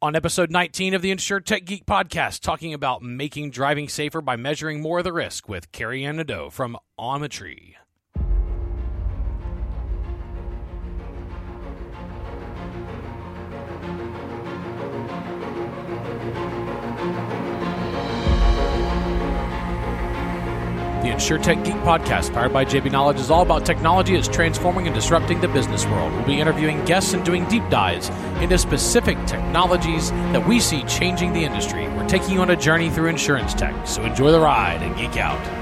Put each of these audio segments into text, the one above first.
On episode 19 of the Insure Tech Geek podcast, talking about making driving safer by measuring more of the risk with Carrie Ann Nadeau from Ometry. The InsureTech Geek podcast, powered by JB Knowledge, is all about technology that's transforming and disrupting the business world. We'll be interviewing guests and doing deep dives into specific technologies that we see changing the industry. We're taking you on a journey through insurance tech, so enjoy the ride and geek out.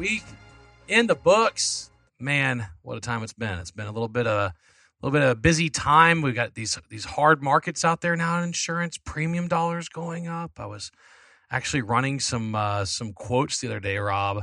Week in the books. Man, what a time it's been. It's been a little bit of a little bit of a busy time. We've got these these hard markets out there now in insurance, premium dollars going up. I was actually running some uh, some quotes the other day, Rob,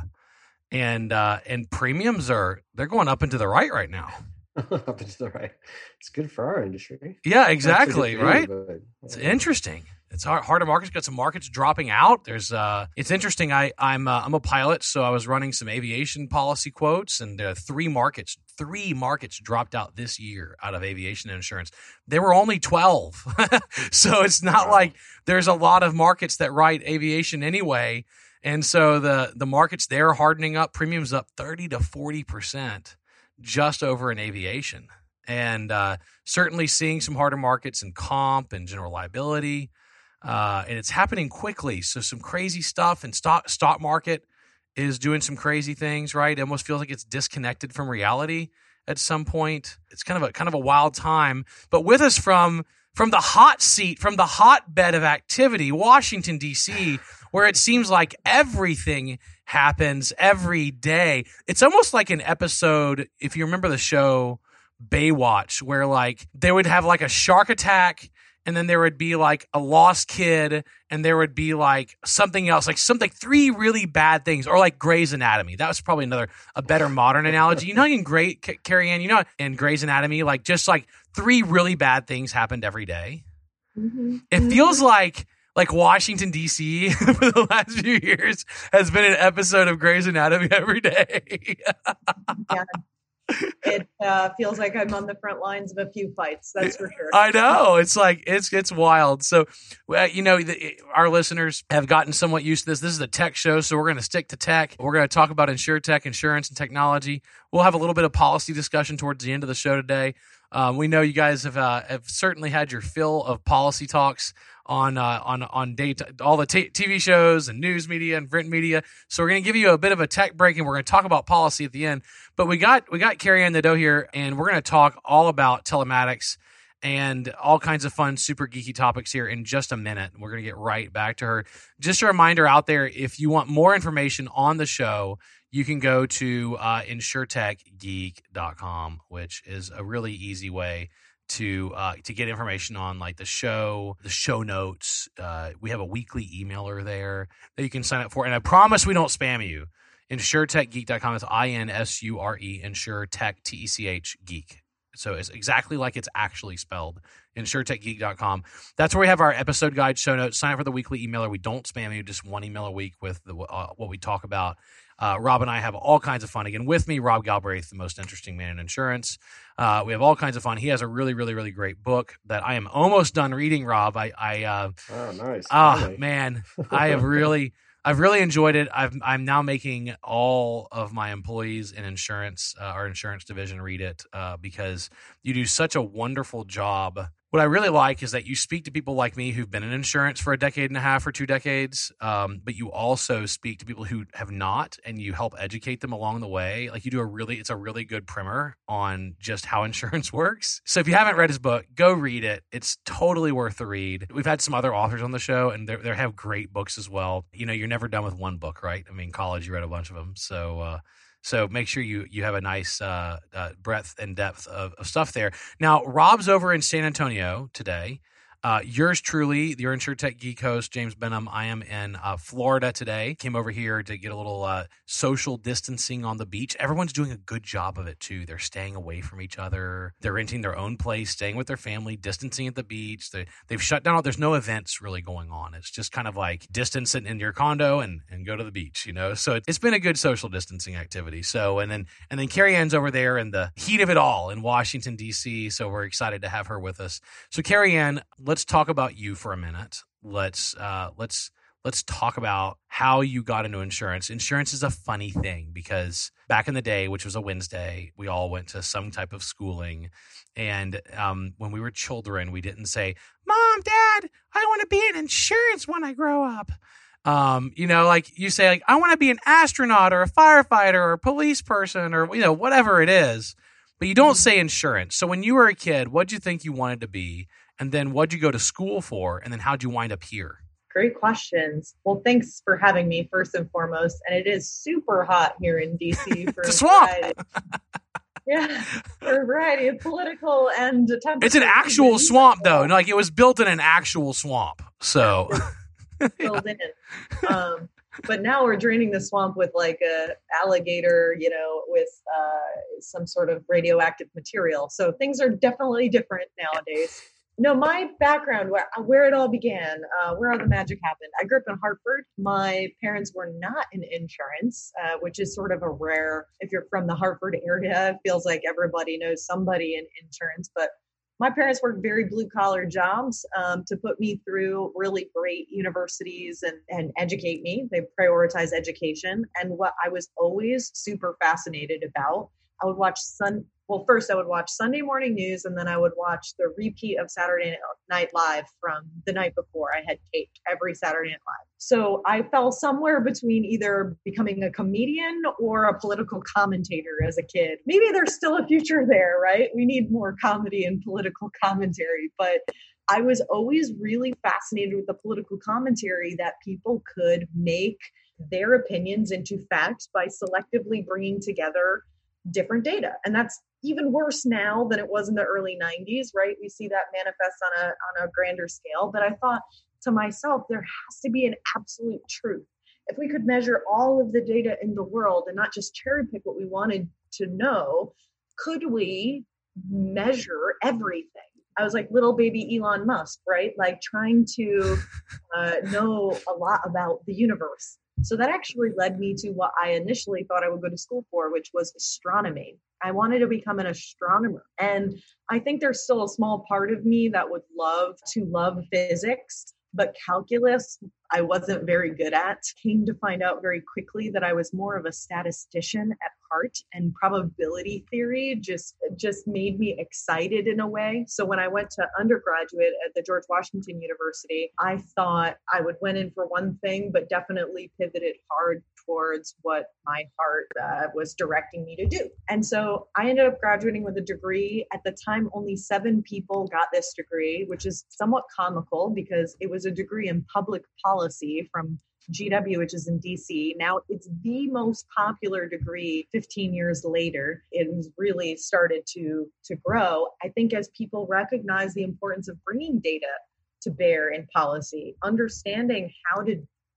and uh, and premiums are they're going up into the right right now. up into the right. It's good for our industry. Yeah, Not so good exactly. Right. but, It's uh, interesting. It's hard, harder markets. Got some markets dropping out. There's uh, it's interesting. I I'm uh, I'm a pilot, so I was running some aviation policy quotes, and uh, three markets, three markets dropped out this year out of aviation insurance. There were only twelve, so it's not Wow. like there's a lot of markets that write aviation anyway. And so the the markets there hardening up, premiums up thirty to forty percent just over in aviation, and uh, certainly seeing some harder markets in comp and general liability. Uh, and it's happening quickly. So some crazy stuff and stock stock market is doing some crazy things, right? It almost feels like it's disconnected from reality at some point. It's kind of a kind of a wild time. But with us from from the hot seat, from the hotbed of activity, Washington D.C., where it seems like everything happens every day. It's almost like an episode. If you remember the show Baywatch, where like they would have like a shark attack and then there would be like a lost kid and there would be like something else like something three really bad things or like Grey's Anatomy that was probably another a better modern analogy you know in Grey Carrie Ann you know in Grey's Anatomy like just like three really bad things happened every day Mm-hmm. it feels like like Washington D.C. for the last few years has been an episode of Grey's Anatomy every day. yeah. It uh, feels like I'm on the front lines of a few fights. That's for sure. I know it's like it's it's wild. So, uh, you know, the, our listeners have gotten somewhat used to this. This is a tech show, so we're going to stick to tech. We're going to talk about insure tech, insurance, and technology. We'll have a little bit of policy discussion towards the end of the show today. Um, we know you guys have uh, have certainly had your fill of policy talks on uh, on on date all the t- TV shows and news media and print media. So we're going to give you a bit of a tech break, and we're going to talk about policy at the end. But we got we got Carrie Ann Nadeau here, and we're going to talk all about telematics and all kinds of fun, super geeky topics here in just a minute. We're going to get right back to her. Just a reminder out there if you want more information on the show, you can go to uh, insuretechgeek.com, which is a really easy way to uh, to get information on like the show, the show notes. Uh, we have a weekly emailer there that you can sign up for, and I promise we don't spam you. InsureTechGeek.com. It's I N S U R E, InsureTech T E C H Geek. So it's exactly like it's actually spelled. InsureTechGeek.com. That's where we have our episode guide, show notes. Sign up for the weekly emailer. We don't spam you, just one email a week with the, uh, what we talk about. Uh, Rob and I have all kinds of fun. Again, with me, Rob Galbraith, the most interesting man in insurance. Uh, we have all kinds of fun. He has a really, really, really great book that I am almost done reading. Rob, I, I, uh, Oh, nice. ah, man, I have really, I've really enjoyed it. I've, I'm now making all of my employees in insurance, uh, our insurance division, read it uh, because you do such a wonderful job. What I really like is that you speak to people like me who've been in insurance for a decade and a half or two decades, um, but you also speak to people who have not, and you help educate them along the way. Like you do a really, it's a really good primer on just how insurance works. So if you haven't read his book, go read it. It's totally worth the read. We've had some other authors on the show, and they have great books as well. You know, you're never done with one book, right? I mean, college you read a bunch of them, so. Uh, so make sure you you have a nice uh, uh, breadth and depth of, of stuff there. Now, Rob's over in San Antonio today. Uh, yours truly, your InsurTech Geek host, James Benham. I am in uh, Florida today. Came over here to get a little uh, social distancing on the beach. Everyone's doing a good job of it too. They're staying away from each other. They're renting their own place, staying with their family, distancing at the beach. They, they've shut down. There's no events really going on. It's just kind of like distance in your condo and, and go to the beach, you know? So it's been a good social distancing activity. So, and then, and then Carrie Ann's over there in the heat of it all in Washington, D.C. So we're excited to have her with us. So Carrie Ann, let's talk about you for a minute. Let's uh, let's let's talk about how you got into insurance. Insurance is a funny thing because back in the day, which was a Wednesday, we all went to some type of schooling. And um, when we were children, we didn't say, Mom, Dad, I want to be in insurance when I grow up. Um, you know, like you say, like, I want to be an astronaut or a firefighter or a police person or, you know, whatever it is. But you don't mm-hmm. say insurance. So when you were a kid, what'd you think you wanted to be? And then what'd you go to school for? And then how'd you wind up here? Great questions. Well, thanks for having me first and foremost. And it is super hot here in DC for the swamp. yeah, for a variety of political and It's an actual swamp, though. Like it was built in an actual swamp. So filled in. Um, but now we're draining the swamp with like a alligator, you know, with uh, some sort of radioactive material. So things are definitely different nowadays no, my background, where where it all began, uh, where all the magic happened. I grew up in Hartford. My parents were not in insurance, uh, which is sort of a rare. If you're from the Hartford area, it feels like everybody knows somebody in insurance. But my parents worked very blue collar jobs um, to put me through really great universities and, and educate me. They prioritize education. And what I was always super fascinated about, I would watch Sun well, first I would watch Sunday morning news and then I would watch the repeat of Saturday Night Live from the night before. I had taped every Saturday Night Live. So I fell somewhere between either becoming a comedian or a political commentator as a kid. Maybe there's still a future there, right? We need more comedy and political commentary. But I was always really fascinated with the political commentary that people could make their opinions into facts by selectively bringing together different data. And that's even worse now than it was in the early 90s, right? We see that manifest on a on a grander scale. But I thought to myself, there has to be an absolute truth. If we could measure all of the data in the world and not just cherry pick what we wanted to know, could we measure everything? I was like little baby Elon Musk, right? Like trying to uh, know a lot about the universe. So that actually led me to what I initially thought I would go to school for, which was astronomy. I wanted to become an astronomer. And I think there's still a small part of me that would love to love physics, but calculus I wasn't very good at. Came to find out very quickly that I was more of a statistician at heart and probability theory just just made me excited in a way. So when I went to undergraduate at the George Washington University, I thought I would went in for one thing but definitely pivoted hard towards what my heart uh, was directing me to do. And so I ended up graduating with a degree. At the time only 7 people got this degree, which is somewhat comical because it was a degree in public policy policy from GW, which is in DC. Now it's the most popular degree 15 years later. It has really started to, to grow. I think as people recognize the importance of bringing data to bear in policy, understanding how to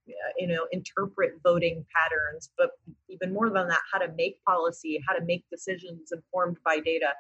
uh, you know interpret voting patterns but even more than that how to make policy how to make decisions informed by data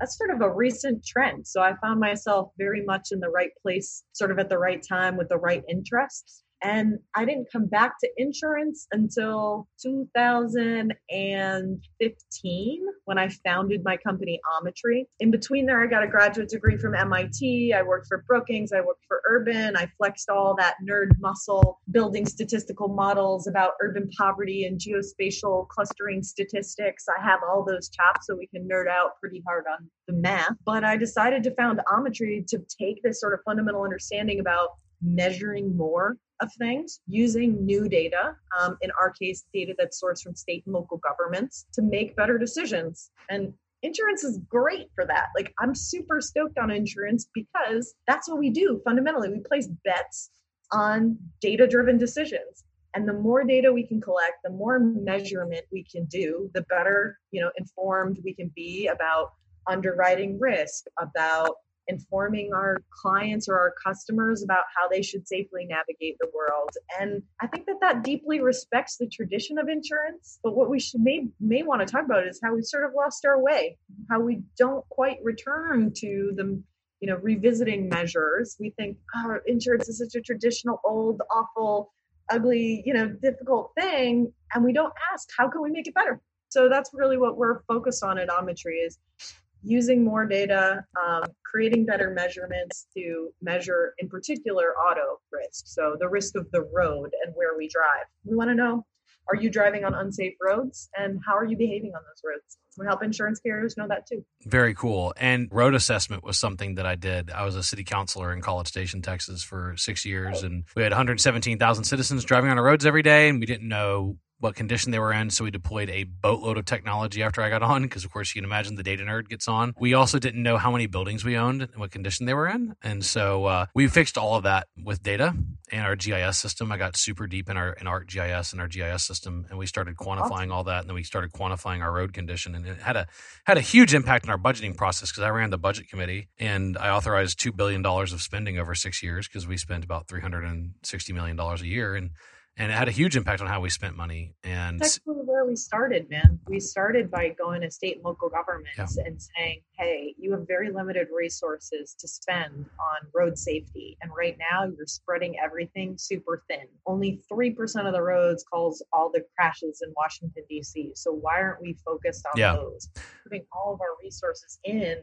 that's sort of a recent trend. So I found myself very much in the right place, sort of at the right time with the right interests. And I didn't come back to insurance until 2015 when I founded my company Ometry. In between there, I got a graduate degree from MIT. I worked for Brookings. I worked for Urban. I flexed all that nerd muscle building statistical models about urban poverty and geospatial clustering statistics. I have all those chops so we can nerd out pretty hard on the math. But I decided to found Ometry to take this sort of fundamental understanding about measuring more of things using new data, um, in our case, data that's sourced from state and local governments, to make better decisions. And insurance is great for that. Like, I'm super stoked on insurance because that's what we do fundamentally. We place bets on data driven decisions. And the more data we can collect, the more measurement we can do, the better, you know, informed we can be about underwriting risk, about informing our clients or our customers about how they should safely navigate the world. And I think that that deeply respects the tradition of insurance. But what we should may may want to talk about is how we sort of lost our way, how we don't quite return to the you know revisiting measures. We think oh, insurance is such a traditional, old, awful, ugly, you know, difficult thing, and we don't ask how can we make it better. So that's really what we're focused on at Ometry is using more data, um, creating better measurements to measure, in particular, auto risk. So the risk of the road and where we drive. We want to know are you driving on unsafe roads and how are you behaving on those roads? We help insurance carriers know that too. Very cool. And road assessment was something that I did. I was a city councilor in College Station, Texas for six years, and we had 117,000 citizens driving on our roads every day, and we didn't know what condition they were in. So we deployed a boatload of technology after I got on, because of course you can imagine the data nerd gets on. We also didn't know how many buildings we owned and what condition they were in. And so uh, we fixed all of that with data and our GIS system. I got super deep in our in ArcGIS and our GIS system, and we started quantifying all that. And then we started quantifying our road condition, and it had a had a huge impact on our budgeting process because I ran the budget committee and I authorized two billion dollars of spending over six years because we spent about three hundred and sixty million dollars a year and and it had a huge impact on how we spent money. And that's where we started, man. We started by going to state and local governments yeah. and saying, "Hey, you have very limited resources to spend on road safety, and right now you're spreading everything super thin. Only three percent of the roads cause all the crashes in Washington D.C. So why aren't we focused on yeah. those? Putting all of our resources in."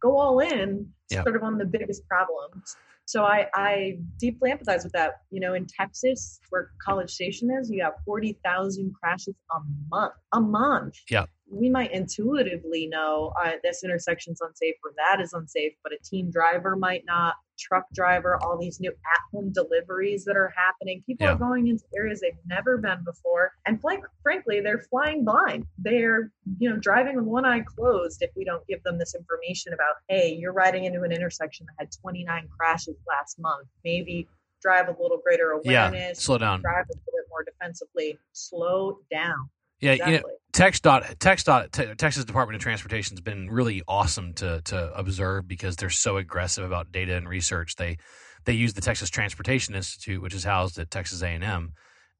Go all in, yeah. sort of on the biggest problems so I, I deeply empathize with that. You know, in Texas, where College Station is, you have 40,000 crashes a month. A month. Yeah we might intuitively know uh, this intersection's unsafe or that is unsafe, but a team driver might not, truck driver, all these new at home deliveries that are happening. People yeah. are going into areas they've never been before. And like, frankly, they're flying blind. They're, you know, driving with one eye closed if we don't give them this information about, hey, you're riding into an intersection that had 29 crashes last month. Maybe drive a little greater awareness. Yeah, slow down. Drive a little bit more defensively. Slow down. Yeah, exactly. you know, Tex dot Tex dot Texas Department of Transportation has been really awesome to to observe because they're so aggressive about data and research. They they use the Texas Transportation Institute, which is housed at Texas A and M,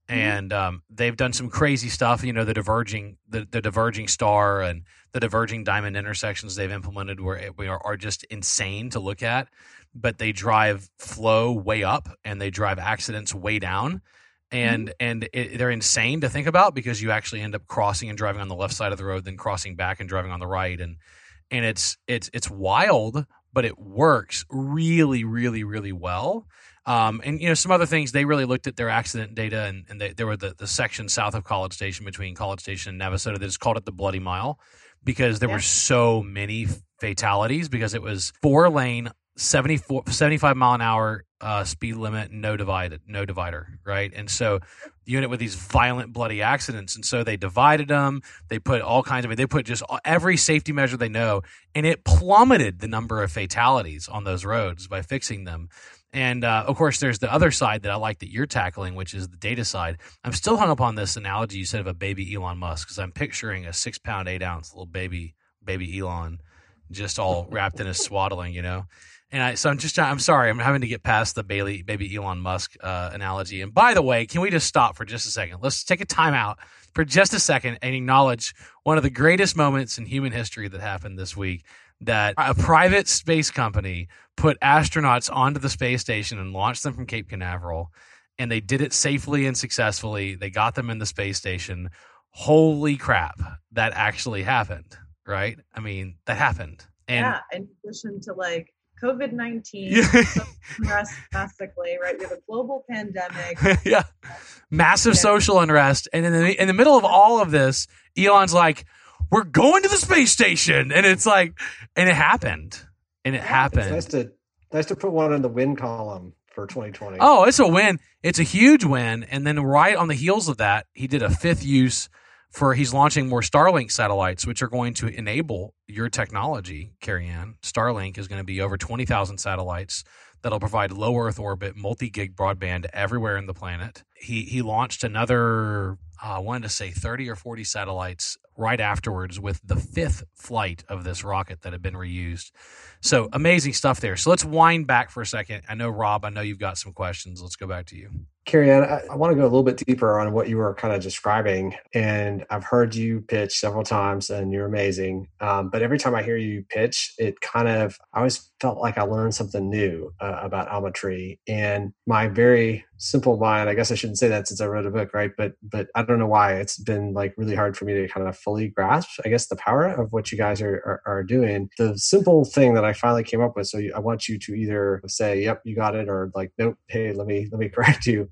mm-hmm. and um, they've done some crazy stuff. You know, the diverging the, the diverging star and the diverging diamond intersections they've implemented were are, are just insane to look at. But they drive flow way up and they drive accidents way down and mm-hmm. and it, they're insane to think about because you actually end up crossing and driving on the left side of the road, then crossing back and driving on the right, and and it's it's it's wild, but it works really, really, really well. Um, and you know some other things they really looked at their accident data, and, and they, there were the, the section south of College Station between College Station and Navasota that just called it the Bloody Mile because there yeah. were so many fatalities because it was four lane 74, 75 mile an hour uh, speed limit, no divided, no divider, right? And so unit with these violent, bloody accidents, and so they divided them. They put all kinds of, they put just every safety measure they know, and it plummeted the number of fatalities on those roads by fixing them. And uh, of course, there's the other side that I like that you're tackling, which is the data side. I'm still hung up on this analogy you said of a baby Elon Musk because I'm picturing a six pound, eight ounce little baby, baby Elon, just all wrapped in a swaddling, you know. And I, so I'm just, I'm sorry, I'm having to get past the Bailey, baby Elon Musk uh, analogy. And by the way, can we just stop for just a second? Let's take a time out for just a second and acknowledge one of the greatest moments in human history that happened this week that a private space company put astronauts onto the space station and launched them from Cape Canaveral. And they did it safely and successfully. They got them in the space station. Holy crap, that actually happened, right? I mean, that happened. And yeah, in addition to like COVID 19, drastically, right? We have a global pandemic. yeah. Massive yeah. social unrest. And in the, in the middle of all of this, Elon's like, we're going to the space station. And it's like, and it happened. And it happened. It's nice to, nice to put one in the win column for 2020. Oh, it's a win. It's a huge win. And then right on the heels of that, he did a fifth use for he's launching more Starlink satellites, which are going to enable your technology, Carrie Ann. Starlink is going to be over 20,000 satellites that'll provide low Earth orbit, multi gig broadband everywhere in the planet. He, he launched another, uh, I wanted to say 30 or 40 satellites right afterwards with the fifth flight of this rocket that had been reused. So amazing stuff there. So let's wind back for a second. I know, Rob, I know you've got some questions. Let's go back to you. Carrie Ann, I, I want to go a little bit deeper on what you were kind of describing. And I've heard you pitch several times and you're amazing. Um, but every time I hear you pitch, it kind of, I always felt like I learned something new uh, about Ometry. And my very simple mind, I guess I shouldn't say that since I wrote a book, right? But, but I don't know why it's been like really hard for me to kind of fully grasp, I guess, the power of what you guys are, are, are doing. The simple thing that I finally came up with. So I want you to either say, yep, you got it, or like, nope, hey, let me, let me correct you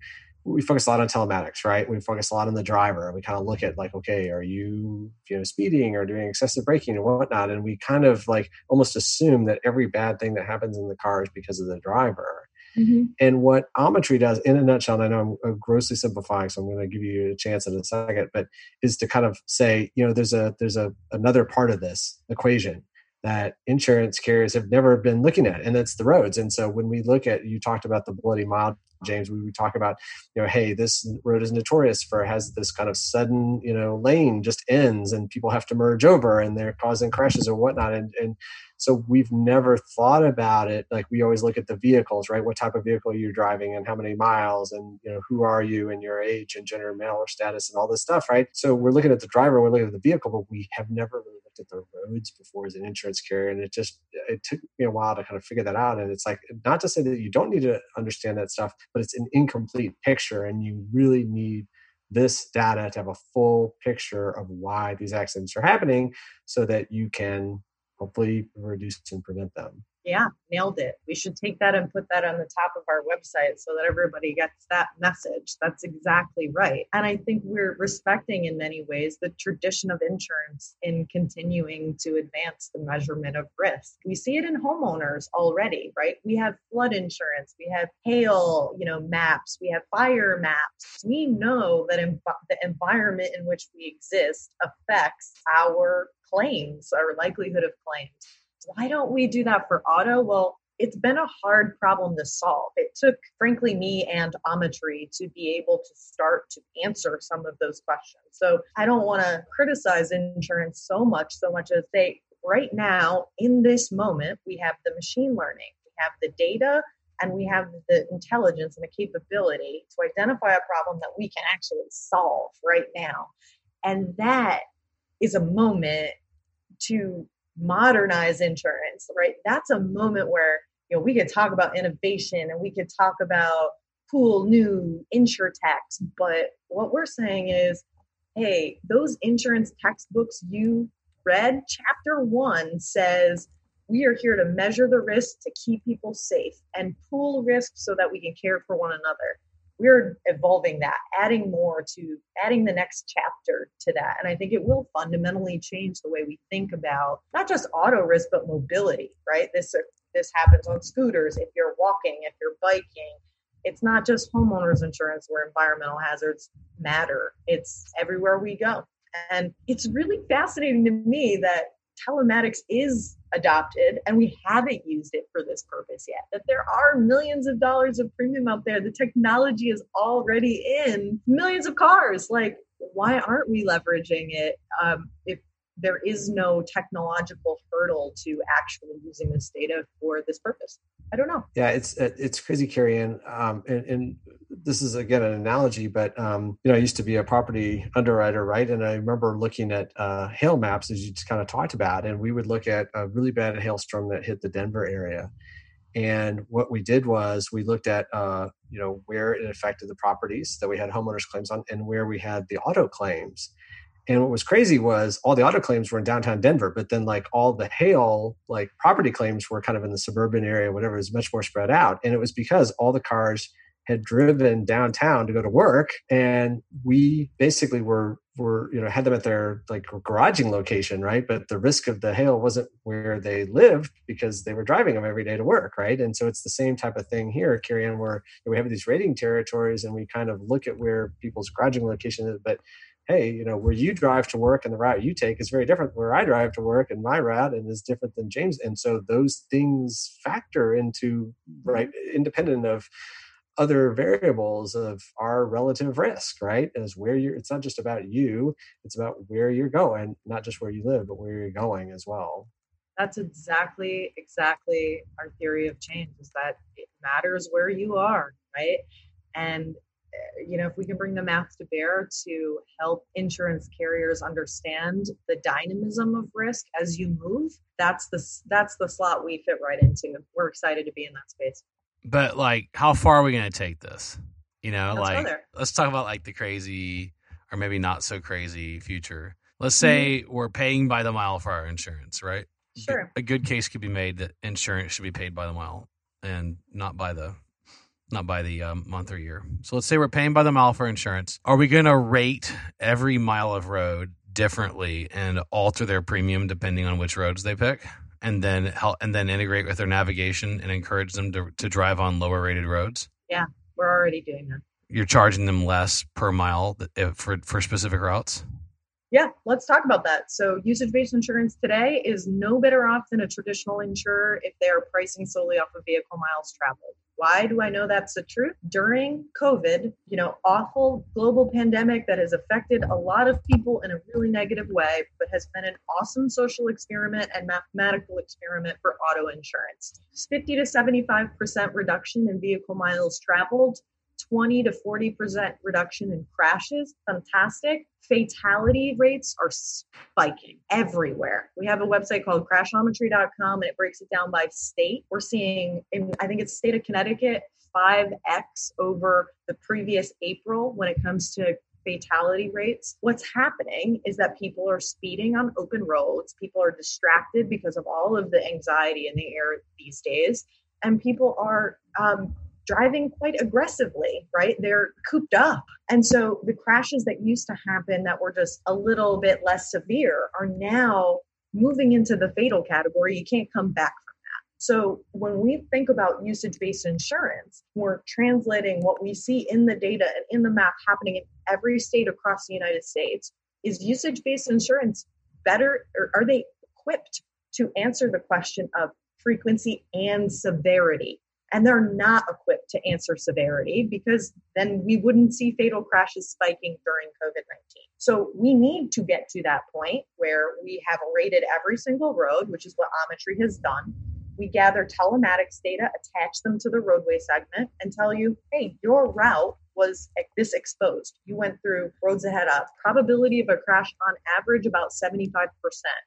we focus a lot on telematics, right? We focus a lot on the driver. We kind of look at like, okay, are you, you know, speeding or doing excessive braking and whatnot? And we kind of like almost assume that every bad thing that happens in the car is because of the driver. Mm-hmm. And what Ometry does, in a nutshell, and I know I'm grossly simplifying, so I'm going to give you a chance in a second, but is to kind of say, you know, there's a there's a another part of this equation that insurance carriers have never been looking at, and that's the roads. And so when we look at, you talked about the bloody mile James, we talk about, you know, hey, this road is notorious for has this kind of sudden, you know, lane just ends and people have to merge over and they're causing crashes or whatnot. And and so we've never thought about it. Like we always look at the vehicles, right? What type of vehicle you're driving and how many miles and you know who are you and your age and gender, male or status and all this stuff, right? So we're looking at the driver, we're looking at the vehicle, but we have never really the roads before as an insurance carrier. And it just it took me a while to kind of figure that out. And it's like not to say that you don't need to understand that stuff, but it's an incomplete picture, and you really need this data to have a full picture of why these accidents are happening so that you can hopefully reduce and prevent them yeah, nailed it. We should take that and put that on the top of our website so that everybody gets that message. That's exactly right. And I think we're respecting in many ways the tradition of insurance in continuing to advance the measurement of risk. We see it in homeowners already, right? We have flood insurance, we have hail, you know, maps, we have fire maps. We know that the environment in which we exist affects our claims, our likelihood of claims why don't we do that for auto? Well, it's been a hard problem to solve. It took, frankly, me and Ometry to be able to start to answer some of those questions. So I don't want to criticize insurance so much, so much as say, right now, in this moment, we have the machine learning, we have the data, and we have the intelligence and the capability to identify a problem that we can actually solve right now. And that is a moment to modernize insurance, right? That's a moment where you know we could talk about innovation and we could talk about cool new insure techs, but what we're saying is, hey, those insurance textbooks you read, chapter one says we are here to measure the risk to keep people safe and pool risk so that we can care for one another we're evolving that adding more to adding the next chapter to that. And i think it will fundamentally change the way we think about not just auto risk but mobility right? This this happens on scooters if you're walking if you're biking. It's not just homeowners insurance where environmental hazards matter. It's everywhere we go. And it's really fascinating to me that telematics is adopted and we haven't used it for this purpose yet. That there are millions of dollars of premium out there. The technology is already in millions of cars. Like, why aren't we leveraging it um, if there is no technological hurdle to actually using this data for this purpose? I don't know. Yeah, it's it's crazy, Carrie Ann. Um, and, and this is again an analogy, but um, you know, I used to be a property underwriter, right? And I remember looking at uh, hail maps as you just kind of talked about, and we would look at a really bad hailstorm that hit the Denver area. And what we did was we looked at uh, you know where it affected the properties that we had homeowners claims on, and where we had the auto claims. And what was crazy was all the auto claims were in downtown Denver, but then like all the hail, like property claims were kind of in the suburban area, whatever, it was much more spread out. And it was because all the cars had driven downtown to go to work and we basically were were you know had them at their like garaging location right but the risk of the hail wasn't where they lived because they were driving them every day to work right and so it's the same type of thing here Carrie Ann where we have these rating territories and we kind of look at where people's garaging location is but hey you know where you drive to work and the route you take is very different where i drive to work and my route and is different than james and so those things factor into mm-hmm. right independent of other variables of our relative risk, right? Is where you're, it's not just about you, it's about where you're going, not just where you live, but where you're going as well. That's exactly, exactly our theory of change is that it matters where you are, right? And you know, if we can bring the math to bear to help insurance carriers understand the dynamism of risk as you move, that's the that's the slot we fit right into. We're excited to be in that space. But like, how far are we going to take this? You know, Let's like let's talk about like the crazy or maybe not so crazy future. Let's mm-hmm. say mm-hmm. we're paying by the mile for our insurance, right? Sure. A good case could be made that insurance should be paid by the mile and not by the not by the um, month or year. So let's say we're paying by the mile for insurance. Are we going to rate every mile of road differently and alter their premium depending on which roads they pick? And then help, and then integrate with their navigation and encourage them to, to drive on lower rated roads. Yeah, we're already doing that. You're charging them less per mile for for specific routes. Yeah, let's talk about that. So, usage based insurance today is no better off than a traditional insurer if they are pricing solely off of vehicle miles traveled. Why do I know that's the truth? During COVID, you know, awful global pandemic that has affected a lot of people in a really negative way, but has been an awesome social experiment and mathematical experiment for auto insurance. 50 to 75% reduction in vehicle miles traveled 20 to 40% reduction in crashes. Fantastic. Fatality rates are spiking everywhere. We have a website called crashometry.com and it breaks it down by state. We're seeing, in, I think it's state of Connecticut, 5x over the previous April when it comes to fatality rates. What's happening is that people are speeding on open roads. People are distracted because of all of the anxiety in the air these days. And people are um, driving quite aggressively, right? They're cooped up. And so the crashes that used to happen that were just a little bit less severe are now moving into the fatal category. You can't come back from that. So when we think about usage based insurance, we're translating what we see in the data and in the math happening in every state across the United States. Is usage based insurance better or are they equipped to answer the question of frequency and severity? And they're not equipped to answer severity because then we wouldn't see fatal crashes spiking during COVID 19. So we need to get to that point where we have rated every single road, which is what Ometry has done. We gather telematics data, attach them to the roadway segment, and tell you, hey, your route was this exposed. You went through roads ahead of probability of a crash on average about 75%.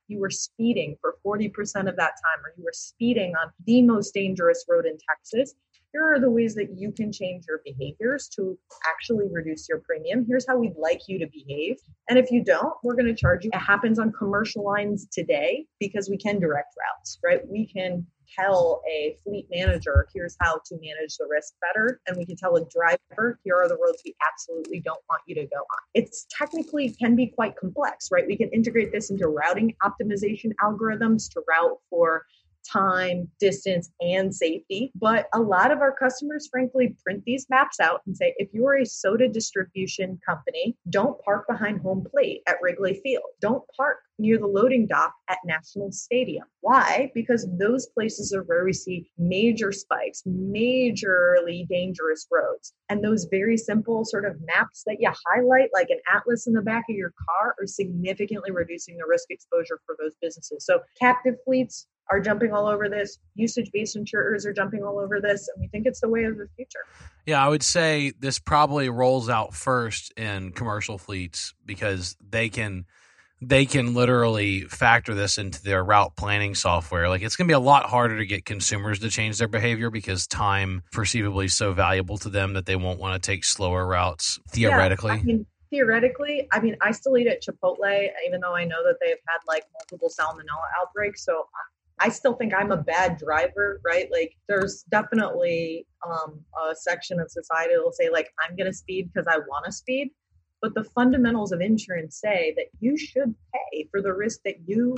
You were speeding for 40% of that time, or you were speeding on the most dangerous road in Texas. Here are the ways that you can change your behaviors to actually reduce your premium. Here's how we'd like you to behave. And if you don't, we're going to charge you. It happens on commercial lines today because we can direct routes, right? We can tell a fleet manager, here's how to manage the risk better. And we can tell a driver, here are the roads we absolutely don't want you to go on. It's technically can be quite complex, right? We can integrate this into routing optimization algorithms to route for time, distance, and safety. But a lot of our customers, frankly, print these maps out and say, if you're a soda distribution company, don't park behind home plate at Wrigley Field. Don't park near the loading dock at National Stadium. Why? Because those places are where we see major spikes, majorly dangerous roads. And those very simple sort of maps that you highlight, like an atlas in the back of your car, are significantly reducing the risk exposure for those businesses. So, captive fleets, are jumping all over this. Usage based insurers are jumping all over this. And we think it's the way of the future. Yeah, I would say this probably rolls out first in commercial fleets because they can they can literally factor this into their route planning software. Like it's going to be a lot harder to get consumers to change their behavior because time perceivably is so valuable to them that they won't want to take slower routes theoretically. Yeah, I mean, theoretically, I mean, I still eat at Chipotle, even though I know that they've had like multiple salmonella outbreaks. So I still think I'm a bad driver, right? Like there's definitely um, a section of society that will say like I'm going to speed because I want to speed, but the fundamentals of insurance say that you should pay for the risk that you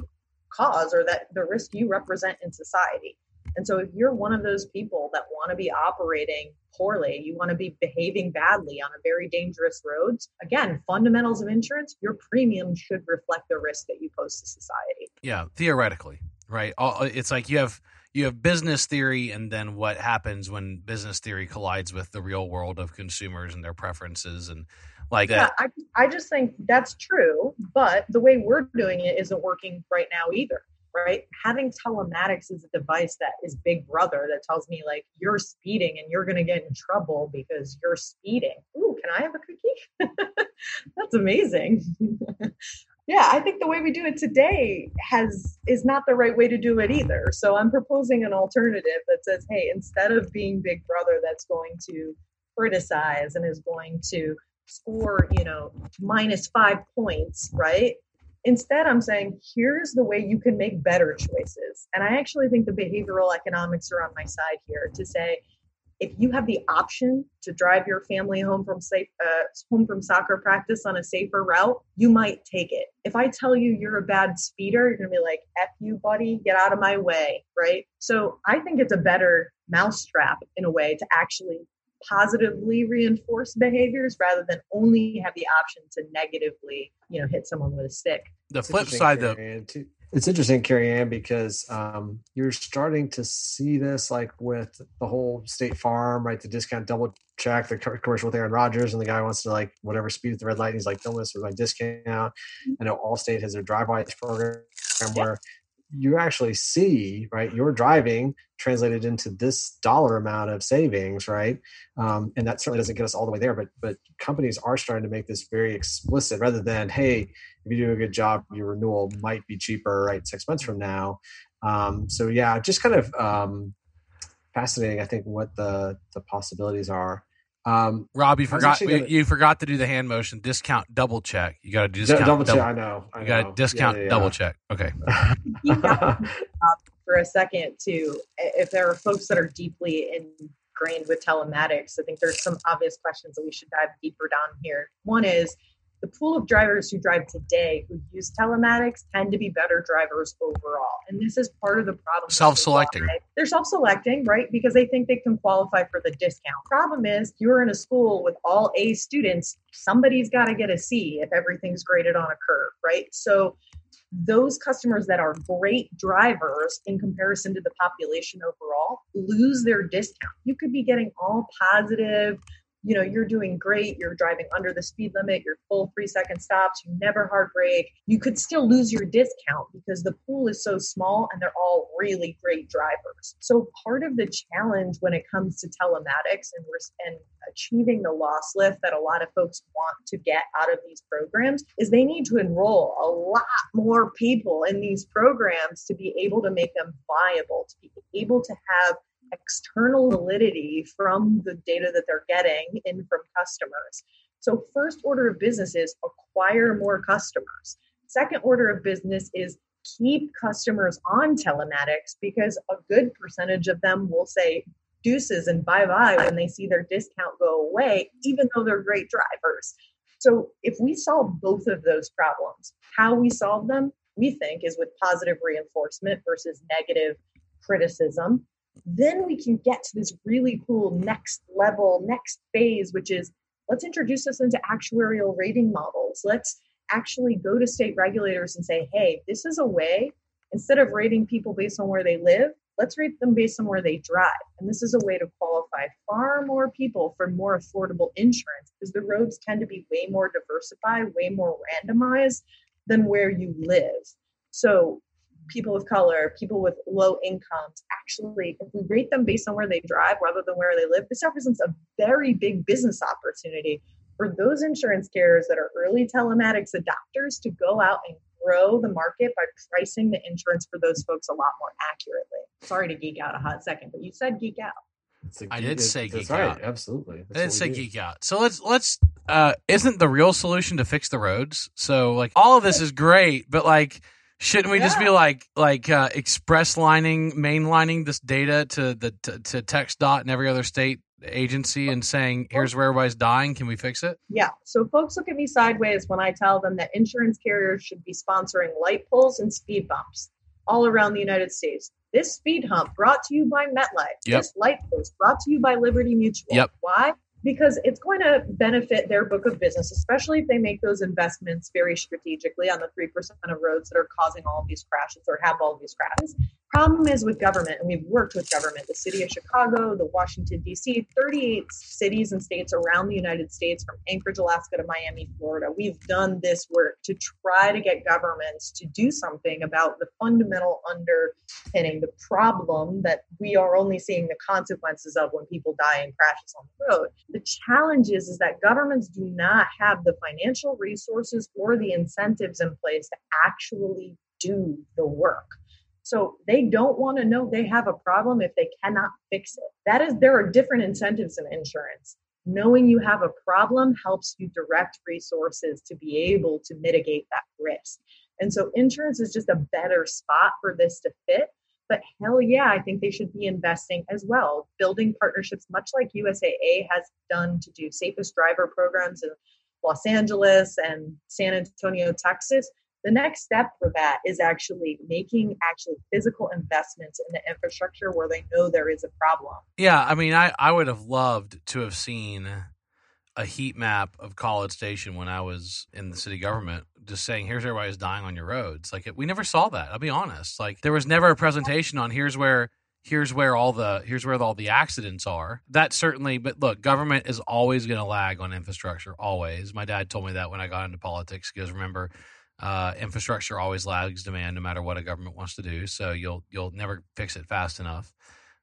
cause or that the risk you represent in society. And so if you're one of those people that want to be operating poorly, you want to be behaving badly on a very dangerous roads, again, fundamentals of insurance, your premium should reflect the risk that you pose to society. Yeah, theoretically right? It's like you have you have business theory and then what happens when business theory collides with the real world of consumers and their preferences and like Yeah. I, I just think that's true, but the way we're doing it isn't working right now either, right? Having telematics is a device that is Big Brother that tells me like you're speeding and you're going to get in trouble because you're speeding. Ooh, can I have a cookie? that's amazing. yeah, I think the way we do it today has is not the right way to do it either. So I'm proposing an alternative that says, hey, instead of being Big Brother that's going to criticize and is going to score, you know, minus five points, right? Instead, I'm saying, here's the way you can make better choices. And I actually think the behavioral economics are on my side here to say, if you have the option to drive your family home from safe uh, home from soccer practice on a safer route, you might take it. If I tell you you're a bad speeder, you're gonna be like, "F you, buddy, get out of my way," right? So I think it's a better mousetrap in a way to actually positively reinforce behaviors rather than only have the option to negatively, you know, hit someone with a stick. The It's flip side, though, too. It's interesting, Carrie Ann, because um, you're starting to see this like with the whole State Farm, right? The discount double check, the commercial with Aaron Rodgers, and the guy wants to like whatever speed at the red light. And he's like, don't miss with my discount. I know Allstate has their Drivewise program where you actually see, right, your driving translated into this dollar amount of savings, right? Um, and that certainly doesn't get us all the way there, but but companies are starting to make this very explicit rather than, hey, if you do a good job, your renewal might be cheaper, right, six months from now. Um, so yeah, just kind of um, fascinating. I think what the the possibilities are. Um, Rob, you forgot you, gonna- you forgot to do the hand motion. Discount double check. You got to d- discount double double. check. I know. I You got to discount Yeah, yeah, double yeah. check. Okay. For a second too. If there are folks that are deeply ingrained with telematics, I think there's some obvious questions that we should dive deeper down here. One is the pool of drivers who drive today who use telematics tend to be better drivers overall. And this is part of the problem. Self-selecting. They're self selecting, right? Because they think they can qualify for the discount. Problem is, you're in a school with all A students, somebody's got to get a C if everything's graded on a curve, right? So those customers that are great drivers in comparison to the population overall lose their discount. You could be getting all positive, you know, you're doing great, you're driving under the speed limit, you're full three second stops, you never hard brake. You could still lose your discount because the pool is so small and they're all really great drivers. So part of the challenge when it comes to telematics and and achieving the loss lift that a lot of folks want to get out of these programs is they need to enroll a lot more people in these programs to be able to make them viable, to be able to have external validity from the data that they're getting in from customers. So, first order of business is acquire more customers. Second order of business is keep customers on telematics because a good percentage of them will say deuces and bye bye when they see their discount go away, even though they're great drivers. So, if we solve both of those problems, how we solve them, we think, is with positive reinforcement versus negative criticism. Then we can get to this really cool next level, next phase, which is let's introduce this into actuarial rating models. Let's actually go to state regulators and say, hey, this is a way, instead of rating people based on where they live, let's rate them based on where they drive. And this is a way to qualify far more people for more affordable insurance because the roads tend to be way more diversified, way more randomized than where you live. So people of color, people with low incomes, actually, if we rate them based on where they drive rather than where they live, this represents a very big business opportunity for those insurance carriers that are early telematics adopters to go out and grow the market by pricing the insurance for those folks a lot more accurately. Sorry to geek out a hot second, but you said geek out. It's a I geek- did say geek right. out. Absolutely. I didn't say do. geek out. So let's let's uh isn't the real solution to fix the roads? So like all of this is great, but like shouldn't we just be like like uh express lining mainlining this data to the to, to Tex dot and every other state agency and saying here's where everybody's dying, can we fix it? Yeah. So folks look at me sideways when I tell them that insurance carriers should be sponsoring light poles and speed bumps all around the United States. This speed hump brought to you by MetLife. Yep. This light post brought to you by Liberty Mutual. Yep. Why? Because it's going to benefit their book of business, especially if they make those investments very strategically on the 3% of roads that are causing all of these crashes or have all of these crashes. Problem is with government, and we've worked with government, the city of Chicago, the Washington, D.C., 38 cities and states around the United States, from Anchorage, Alaska to Miami, Florida. We've done this work to try to get governments to do something about the fundamental underpinning, the problem that we are only seeing the consequences of when people die in crashes on the road. The challenge is, is that governments do not have the financial resources or the incentives in place to actually do the work. So they don't want to know they have a problem if they cannot fix it. That is, there are different incentives in insurance. Knowing you have a problem helps you direct resources to be able to mitigate that risk. And so insurance is just a better spot for this to fit. But hell yeah, I think they should be investing as well, building partnerships, much like USAA has done to do. Safest driver programs in Los Angeles and San Antonio, Texas. The next step for that is actually making actually physical investments in the infrastructure where they know there is a problem. Yeah, I mean, I, I would have loved to have seen a heat map of College Station when I was in the city government, just saying, here's everybody who's dying on your roads. Like, we never saw that. I'll be honest. Like, there was never a presentation on here's where here's where all the here's where all the accidents are that certainly but look government is always going to lag on infrastructure always my dad told me that when i got into politics because remember uh, infrastructure always lags demand, no matter what a government wants to do. So you'll you'll never fix it fast enough.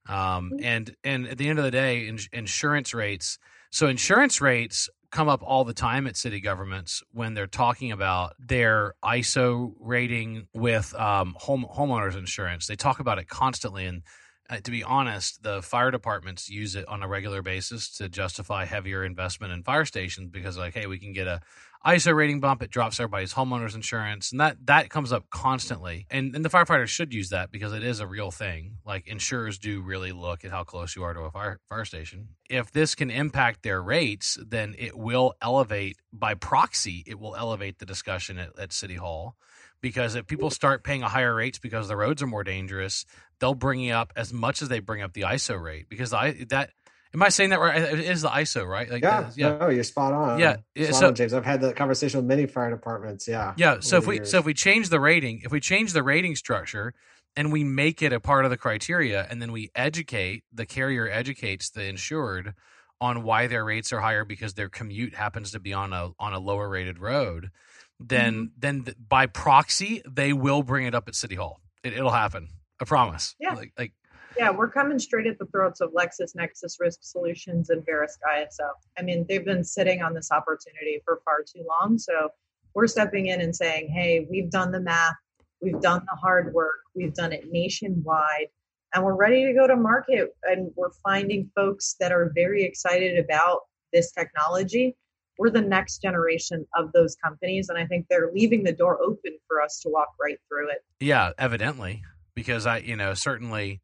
Um, mm-hmm. and and at the end of the day, in, insurance rates. So insurance rates come up all the time at city governments when they're talking about their ISO rating with um, home homeowners insurance. They talk about it constantly, and uh, to be honest, the fire departments use it on a regular basis to justify heavier investment in fire stations because, like, hey, we can get a ISO rating bump, it drops everybody's homeowners insurance, and that that comes up constantly. And and the firefighters should use that because it is a real thing. Like insurers do really look at how close you are to a fire fire station. If this can impact their rates, then it will elevate by proxy. It will elevate the discussion at, at City Hall because if people start paying a higher rates because the roads are more dangerous, they'll bring it up as much as they bring up the ISO rate because I that Am I saying that right? It is the ISO, right? Like, yeah, uh, yeah. No, you're spot on. Yeah, spot so on, James, I've had that conversation with many fire departments. Yeah, yeah. So if we years. so if we change the rating, if we change the rating structure, and we make it a part of the criteria, and then we educate the carrier educates the insured on why their rates are higher because their commute happens to be on a on a lower rated road, then mm-hmm. then by proxy they will bring it up at City Hall. It, will happen. I promise. Yeah. Like, like yeah, we're coming straight at the throats of LexisNexis Risk Solutions and Verisk ISO. I mean, they've been sitting on this opportunity for far too long. So we're stepping in and saying, hey, we've done the math, we've done the hard work, we've done it nationwide, and we're ready to go to market. And we're finding folks that are very excited about this technology. We're the next generation of those companies. And I think they're leaving the door open for us to walk right through it. Yeah, evidently. Because I, you know, certainly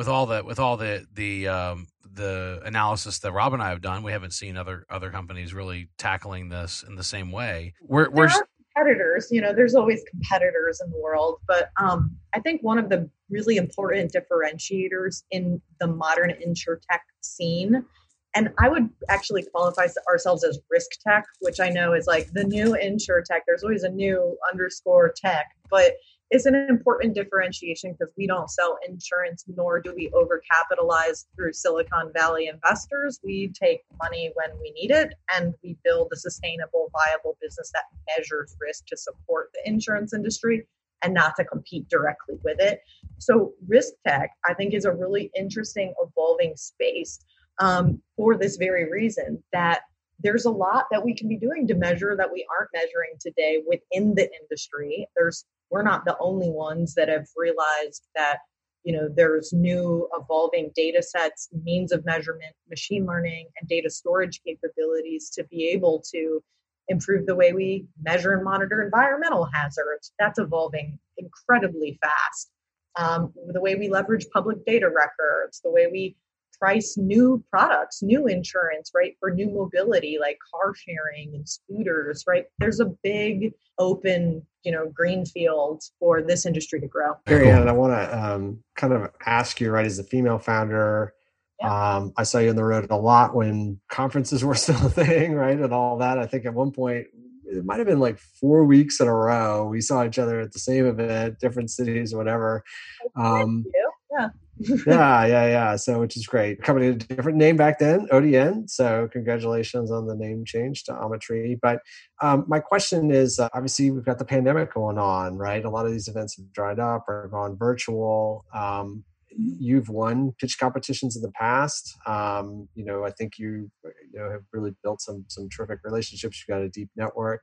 with all the with all the the um, the analysis that Rob and I have done, we haven't seen other other companies really tackling this in the same way. We're, there we're are competitors. You know, there's always competitors in the world, but um, I think one of the really important differentiators in the modern insure tech scene. And I would actually qualify ourselves as risk tech, which I know is like the new insure tech. There's always a new underscore tech, but is an important differentiation because we don't sell insurance nor do we overcapitalize through Silicon Valley investors. We take money when we need it and we build a sustainable, viable business that measures risk to support the insurance industry and not to compete directly with it. So, risk tech, I think, is a really interesting, evolving space um, for this very reason that there's a lot that we can be doing to measure that we aren't measuring today within the industry. There's we're not the only ones that have realized that you know there's new evolving data sets means of measurement machine learning and data storage capabilities to be able to improve the way we measure and monitor environmental hazards. That's evolving incredibly fast. Um, the way we leverage public data records the way we price new products, new insurance, right, for new mobility like car sharing and scooters, right? There's a big open, you know, green field for this industry to grow. Marianne, I want to um, kind of ask you, right, as a female founder, Yeah. Um, I saw you on the road a lot when conferences were still a thing, right? And all that. I think at one point it might have been like four weeks in a row. We saw each other at the same event, different cities, whatever. Um, yeah. yeah, yeah, yeah. So, which is great. Company a different name back then, ODN. So, congratulations on the name change to Ometry. But um, my question is uh, obviously, we've got the pandemic going on, right? A lot of these events have dried up or gone virtual. Um, you've won pitch competitions in the past. Um, you know, I think you you know have really built some some terrific relationships. You've got a deep network.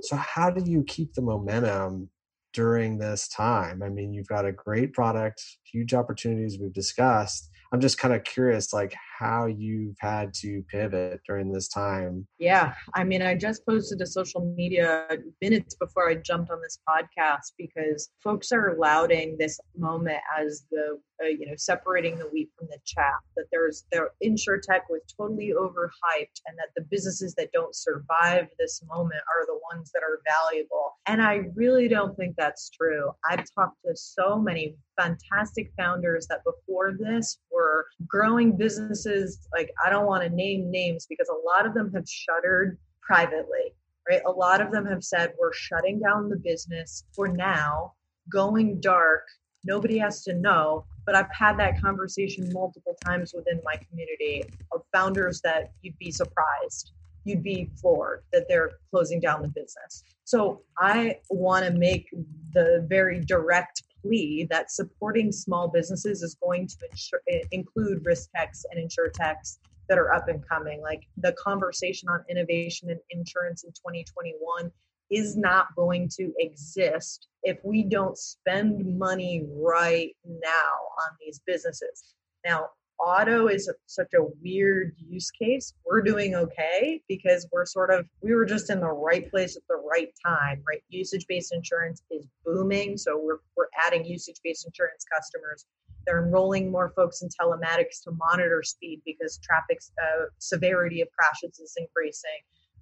So how do you keep the momentum during this time? I mean, you've got a great product, huge opportunities we've discussed. I'm just kind of curious, like how you've had to pivot during this time. Yeah, I mean, I just posted to social media minutes before I jumped on this podcast because folks are lauding this moment as the uh, you know separating the wheat from the chaff. That there's their insurtech was totally overhyped, and that the businesses that don't survive this moment are the ones that are valuable. And I really don't think that's true. I've talked to so many fantastic founders that before this were growing businesses like I don't want to name names because a lot of them have shuttered privately, right? A lot of them have said we're shutting down the business for now, going dark. Nobody has to know, but I've had that conversation multiple times within my community of founders that you'd be surprised you'd be floored that they're closing down the business. So I want to make the very direct plea that supporting small businesses is going to insure, include risk techs and insure techs that are up and coming. Like the conversation on innovation and insurance in 2021 is not going to exist if we don't spend money right now on these businesses. Now, auto is such a weird use case. We're doing okay because we're sort of we were just in the right place at the right time, right? Usage-based insurance is booming, so we're we're adding usage-based insurance customers. They're enrolling more folks in telematics to monitor speed because traffic uh, severity of crashes is increasing.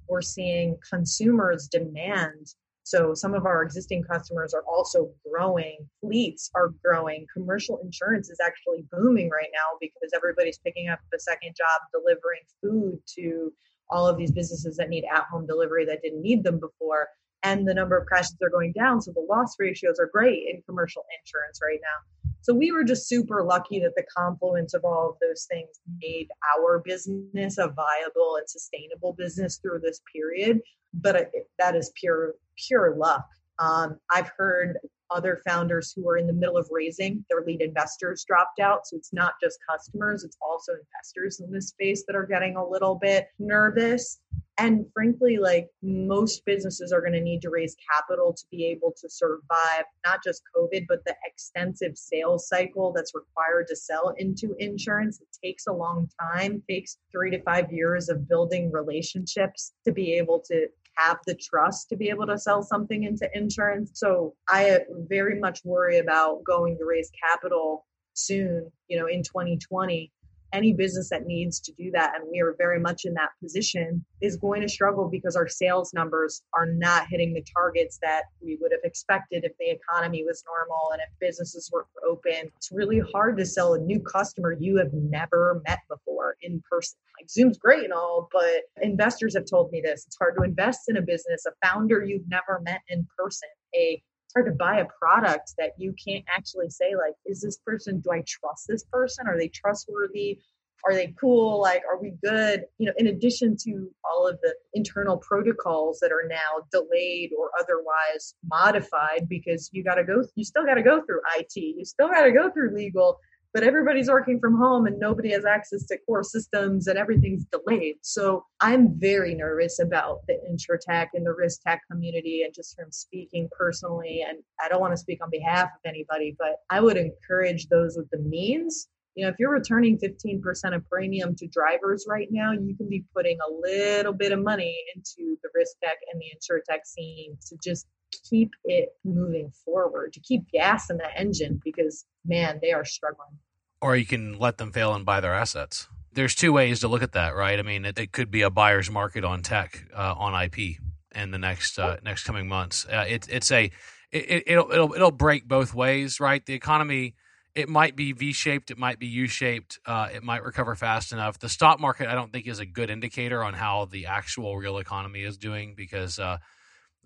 We're seeing consumers demand so some of our existing customers are also growing. Fleets are growing. Commercial insurance is actually booming right now because everybody's picking up a second job delivering food to all of these businesses that need at home delivery that didn't need them before. And the number of crashes are going down. So the loss ratios are great in commercial insurance right now. So we were just super lucky that the confluence of all of those things made our business a viable and sustainable business through this period. But that is pure pure luck. Um, I've heard other founders who are in the middle of raising their lead investors dropped out. So it's not just customers it's also investors in this space that are getting a little bit nervous. And frankly like most businesses are going to need to raise capital to be able to survive not just covid but the extensive sales cycle that's required to sell into insurance. It takes a long time takes 3 to 5 years of building relationships to be able to have the trust to be able to sell something into insurance. So I uh, very much worry about going to raise capital soon, you know, in 2020 any business that needs to do that, and we are very much in that position, is going to struggle because our sales numbers are not hitting the targets that we would have expected if the economy was normal and if businesses were open. It's really hard to sell a new customer you have never met before in person. Like Zoom's great and all, but investors have told me this. It's hard to invest in a business, a founder you've never met in person, a hard to buy a product that you can't actually say like is this person do i trust this person? Are they trustworthy? Are they cool? Like are we good? You know in addition to all of the internal protocols that are now delayed or otherwise modified because you got to go you still got to go through it you still got to go through legal but everybody's working from home and nobody has access to core systems and everything's delayed. So I'm very nervous about the insurtech and the risk tech community and just from speaking personally. And I don't want to speak on behalf of anybody, but I would encourage those with the means. You know, if you're returning 15% of premium to drivers right now, you can be putting a little bit of money into the risk tech and the insurtech scene to just keep it moving forward, to keep gas in the engine because, man, they are struggling. Or you can let them fail and buy their assets. There's two ways to look at that, right? I mean, it, it could be a buyer's market on tech, uh, on IP in the next uh, next coming months. Uh, it, it's a it, it'll it'll it'll break both ways, right? The economy it might be V-shaped, it might be U-shaped, uh, it might recover fast enough. The stock market, I don't think, is a good indicator on how the actual real economy is doing because uh,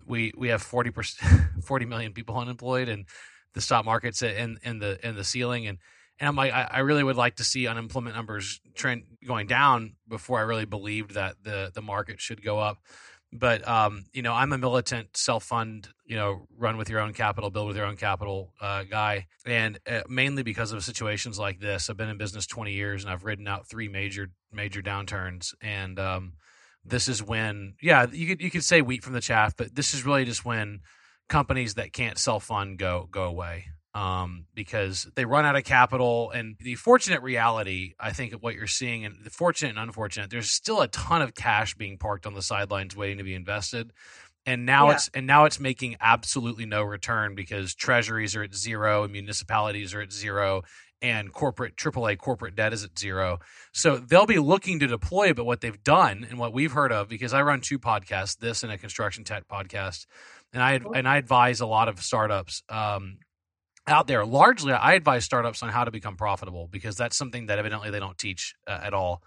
we we have 40 percent, 40 million people unemployed, and the stock market's in in the in the ceiling, and and I'm like, I, I really would like to see unemployment numbers trend going down before I really believed that the the market should go up. But um, you know, I'm a militant self-fund, you know, run with your own capital, build with your own capital uh, guy, and uh, mainly because of situations like this. I've been in business 20 years, and I've ridden out three major major downturns, and um, this is when, yeah, you could you could say wheat from the chaff, but this is really just when companies that can't self-fund go go away um, because they run out of capital. And the fortunate reality, I think, of what you're seeing, and the fortunate and unfortunate, there's still a ton of cash being parked on the sidelines waiting to be invested. And now yeah. it's and now it's making absolutely no return because treasuries are at zero and municipalities are at zero and corporate AAA corporate debt is at zero. So they'll be looking to deploy, but what they've done and what we've heard of, because I run two podcasts, this and a construction tech podcast, and I and I advise a lot of startups um, out there. Largely, I advise startups on how to become profitable because that's something that evidently they don't teach uh, at all.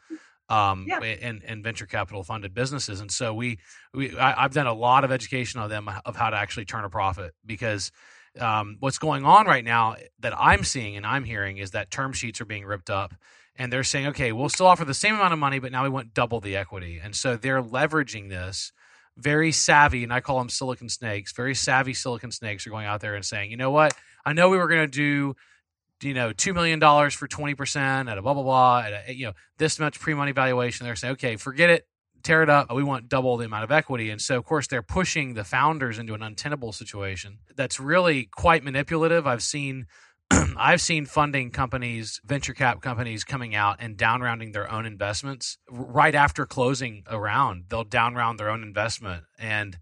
Um, yeah. in, in venture capital funded businesses, and so we, we I, have done a lot of education on them of how to actually turn a profit because um, what's going on right now that I'm seeing and I'm hearing is that term sheets are being ripped up and they're saying, okay, we'll still offer the same amount of money, but now we want double the equity. And so they're leveraging this very savvy, and I call them silicon snakes, very savvy silicon snakes are going out there and saying, you know what? I know we were going to do, you know, $2 million for 20% at a blah, blah, blah, at a, you know, this much pre money valuation. They're saying, okay, forget it, tear it up. We want double the amount of equity. And so, of course, they're pushing the founders into an untenable situation that's really quite manipulative. I've seen I've seen funding companies, venture cap companies coming out and down rounding their own investments right after closing a round. They'll down round their own investment and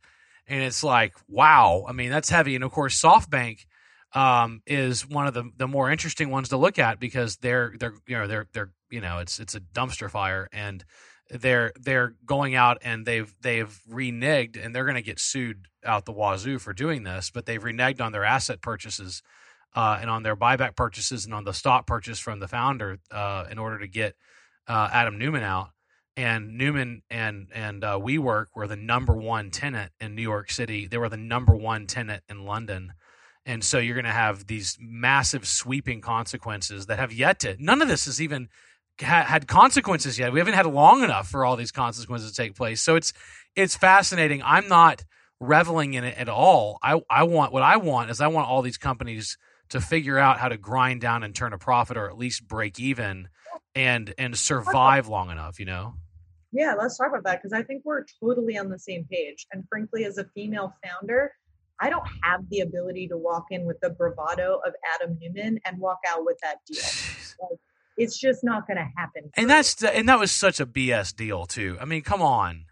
and it's like, wow. I mean, that's heavy. And of course, SoftBank um, is one of the the more interesting ones to look at because they're they're you know they're they're you know it's it's a dumpster fire and they're they're going out and they've they've reneged and they're going to get sued out the wazoo for doing this, but they've reneged on their asset purchases uh, and on their buyback purchases and on the stock purchase from the founder uh, in order to get uh, Adam Neumann out. And Neumann and and uh, WeWork were the number one tenant in New York City. They were the number one tenant in London. And so you're going to have these massive sweeping consequences that have yet to. None of this is even ha- had consequences yet. We haven't had long enough for all these consequences to take place. So it's it's fascinating. I'm not reveling in it at all. I I want what I want is I want all these companies to figure out how to grind down and turn a profit or at least break even and and survive long enough you know yeah let's talk about that because i think we're totally on the same page and frankly as a female founder i don't have the ability to walk in with the bravado of adam Neumann and walk out with that deal like, it's just not going to happen and that's the, and that was such a bs deal too. I mean come on.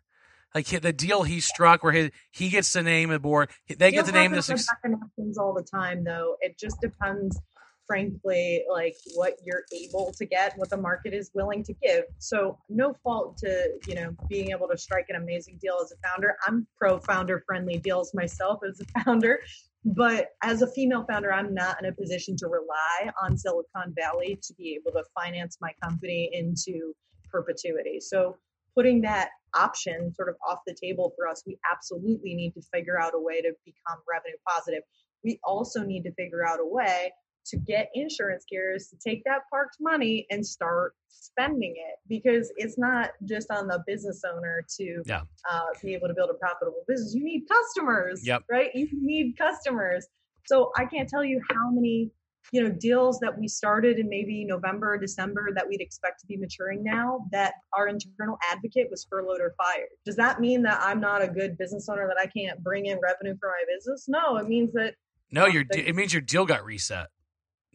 Like the deal he struck where he, he gets the name of the board they get the name this ex- happens all the time though. It just depends frankly like what you're able to get what the market is willing to give. So no fault to you know being able to strike an amazing deal as a founder. I'm pro founder friendly deals myself as a founder but as a female founder i'm not in a position to rely on silicon valley to be able to finance my company into perpetuity so putting that option sort of off the table for us, we absolutely need to figure out a way to become revenue positive. We also need to figure out a way to get insurance carriers to take that parked money and start spending it because it's not just on the business owner to yeah. uh, be able to build a profitable business. You need customers, yep. right? You need customers. So I can't tell you how many you know deals that we started in maybe november or december that we'd expect to be maturing now that our internal advocate was furloughed or fired does that mean that i'm not a good business owner that i can't bring in revenue for my business no it means that no your it means your deal got reset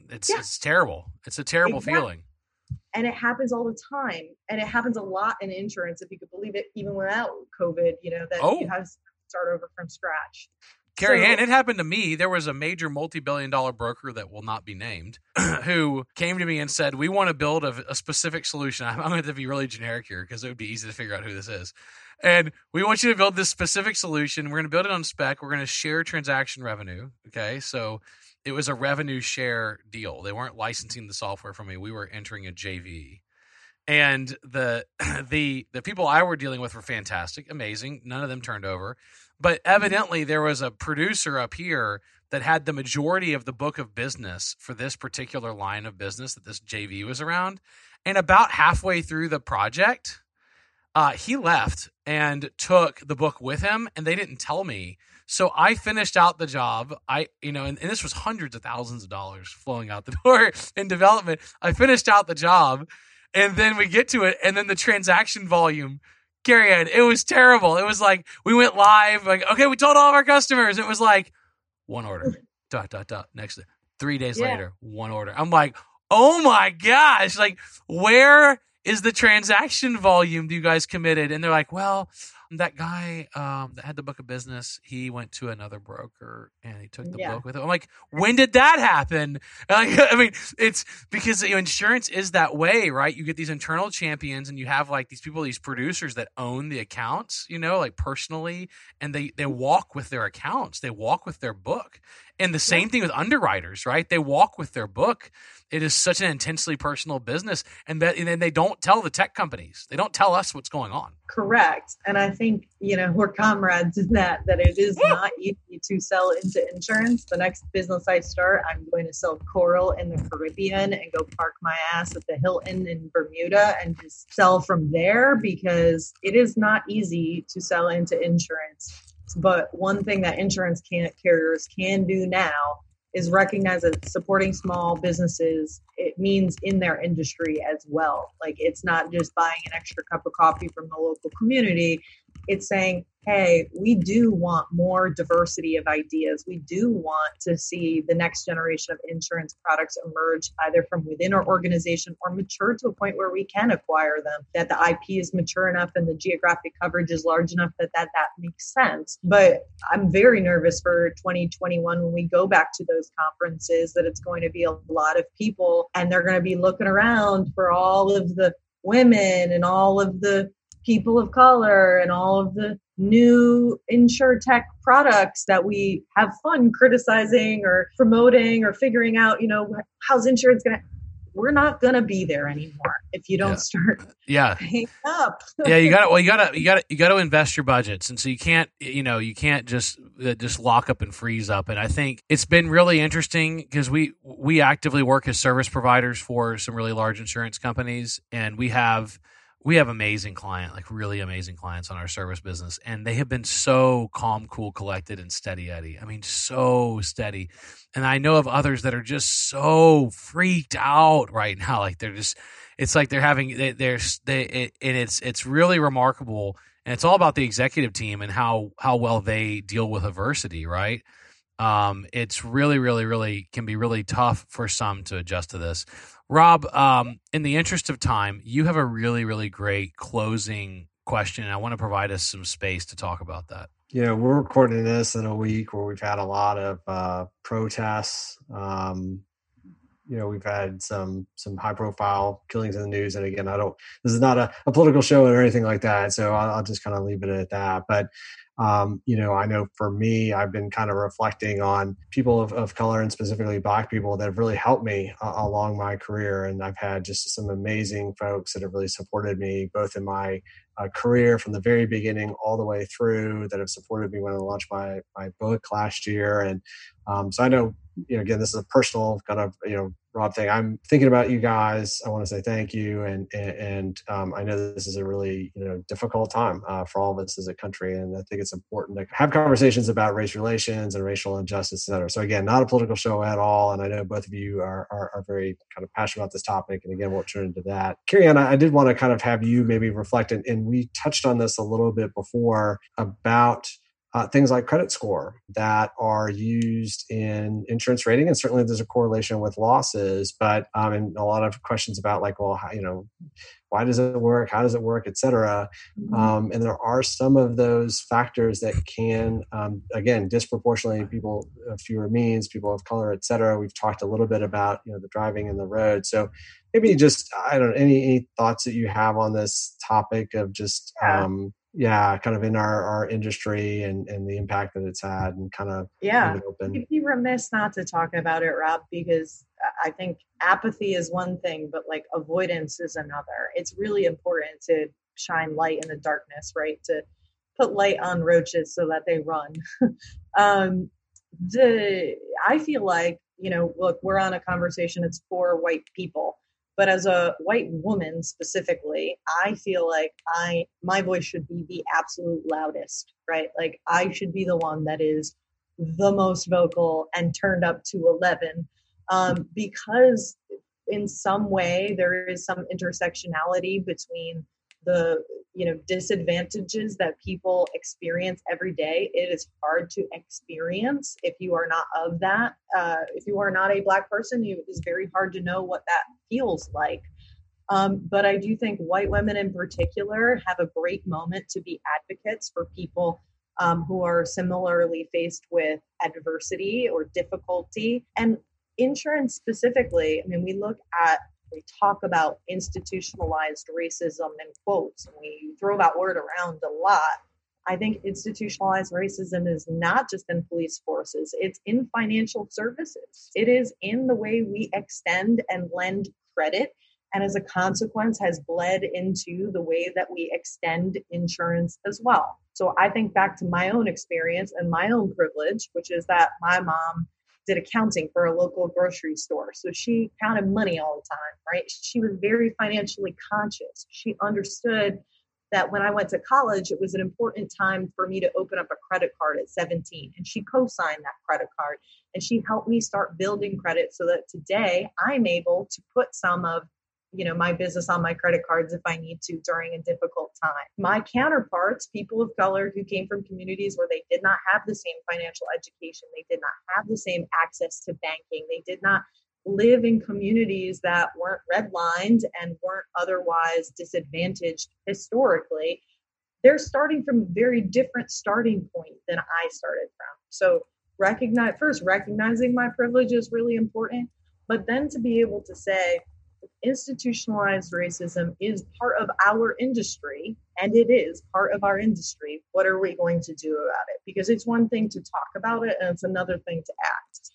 it's yeah. it's terrible it's a terrible exactly. feeling and it happens all the time and it happens a lot in insurance if you could believe it even without covid you know that oh. you have to start over from scratch Carrie Ann, it happened to me. There was a major multi-billion dollar broker that will not be named who came to me and said, "We want to build a, a specific solution." I'm, I'm going to be really generic here because it would be easy to figure out who this is. And we want you to build this specific solution. We're going to build it on spec. We're going to share transaction revenue. Okay, so it was a revenue share deal. They weren't licensing the software from me. We were entering a JV. And the the the people I were dealing with were fantastic, amazing. None of them turned over. But evidently there was a producer up here that had the majority of the book of business for this particular line of business that this JV was around. And about halfway through the project, uh, he left and took the book with him, and they didn't tell me. So I finished out the job. I, you know, and, and this was hundreds of thousands of dollars flowing out the door in development. I finished out the job, and then we get to it, and then the transaction volume Gary, it was terrible. It was like we went live, like, okay, we told all of our customers. It was like one order, dot, dot, dot. Next, three days yeah. later, one order. I'm like, oh my gosh, like, where is the transaction volume do you guys committed? And they're like, well, that guy um, that had the book of business, he went to another broker and he took the yeah. book with him. I'm like, when did that happen? Like, I mean, it's because you know, insurance is that way, right? You get these internal champions and you have like these people, these producers that own the accounts, you know, like personally, and they they walk with their accounts, they walk with their book. And the same yeah. thing with underwriters, right? They walk with their book. It is such an intensely personal business and that and they don't tell the tech companies. They don't tell us what's going on. Correct. And i think you know we're comrades in that that it is not easy to sell into insurance. The next business i start i'm going to sell coral in the caribbean and go park my ass at the hilton in bermuda and just sell from there because it is not easy to sell into insurance but one thing that insurance can carriers can do now is recognize that supporting small businesses it means in their industry as well. Like it's not just buying an extra cup of coffee from the local community. It's saying hey, we do want more diversity of ideas. We do want to see the next generation of insurance products emerge either from within our organization or mature to a point where we can acquire them, that the IP is mature enough and the geographic coverage is large enough that that, that makes sense. But I'm very nervous for 2021 when we go back to those conferences that it's going to be a lot of people and they're going to be looking around for all of the women and all of the people of color and all of the new insure tech products that we have fun criticizing or promoting or figuring out, you know, how's insurance going to we're not gonna be there anymore if you don't yeah. start yeah. up. Yeah you gotta well you gotta you gotta you gotta invest your budgets. And so you can't you know you can't just uh, just lock up and freeze up. And i think it's been really interesting because we we actively work as service providers for some really large insurance companies. And we have we have amazing client, like really amazing clients on our service business, and they have been so calm, cool, collected, and steady Eddie. I mean, so steady. And I know of others that are just so freaked out right now. Like they're just, it's like they're having, they, they're, they, it, and it's, it's really remarkable. And it's all about the executive team and how, how well they deal with adversity, right? Um, it's really, really, really can be really tough for some to adjust to this. Rob, um, in the interest of time, you have a really, really great closing question, and I want to provide us some space to talk about that. Yeah, we're recording this in a week where we've had a lot of uh, protests. Um, you know, we've had some some high profile killings in the news, and again, I don't. This is not a, a political show or anything like that, so I'll, I'll just kind of leave it at that. But um, you know, I know for me, I've been kind of reflecting on people of, of color and specifically Black people that have really helped me uh, along my career. And I've had just some amazing folks that have really supported me, both in my uh, career from the very beginning all the way through, that have supported me when I launched my, my book last year. And um, so I know, you know, again, this is a personal kind of, you know, Rob thing. I'm thinking about you guys. I want to say thank you, and and, and um, I know this is a really you know difficult time uh, for all of us as a country, and I think it's important to have conversations about race relations and racial injustice, et cetera. So again, not a political show at all, and I know both of you are are, are very kind of passionate about this topic, and again, we'll turn into that. I, I did want to kind of have you maybe reflect, and, and we touched on this a little bit before about uh, things like credit score that are used in insurance rating, and certainly there's a correlation with losses. But um, and a lot of questions about like, well, how, you know, why does it work? How does it work, et cetera. Mm-hmm. Um, and there are some of those factors that can, um, again, disproportionately people of fewer means, people of color, et cetera. We've talked a little bit about you know the driving in the road. So maybe just I don't know any, any thoughts that you have on this topic of just um, yeah, kind of in our, our industry and, and the impact that it's had and kind of yeah. You'd be remiss not to talk about it, Rob, because I think apathy is one thing, but like avoidance is another. It's really important to shine light in the darkness, right? To put light on roaches so that they run. um, the I feel like you know, look, we're on a conversation. It's for white people but as a white woman specifically i feel like i my voice should be the absolute loudest right? Like i should be the one that is the most vocal and turned up to 11 um, because in some way there is some intersectionality between the you know disadvantages that people experience every day it is hard to experience if you are not of that uh, if you are not a black person it is very hard to know what that feels like. Um, but i do think white women in particular have a great moment to be advocates for people um, who are similarly faced with adversity or difficulty. And insurance specifically i mean we look at we talk about institutionalized racism in quotes and we throw that word around a lot. I think institutionalized racism is not just in police forces it's in financial services. It is in the way we extend and lend credit and as a consequence has bled into the way that we extend insurance as well. So i think back to my own experience and my own privilege which is that my mom did accounting for a local grocery store. So she counted money all the time, right? She was very financially conscious. She understood that when I went to college, it was an important time for me to open up a credit card at 17. And she co signed that credit card and she helped me start building credit so that today I'm able to put some of you know my business on my credit cards if i need to during a difficult time. My counterparts people of color who came from communities where they did not have the same financial education they did not have the same access to banking they did not live in communities that weren't redlined and weren't otherwise disadvantaged historically they're starting from a very different starting point than i started from. So recognize first recognizing my privilege is really important but then to be able to say institutionalized racism is part of our industry and it is part of our industry. What are we going to do about it? Because it's one thing to talk about it and it's another thing to act.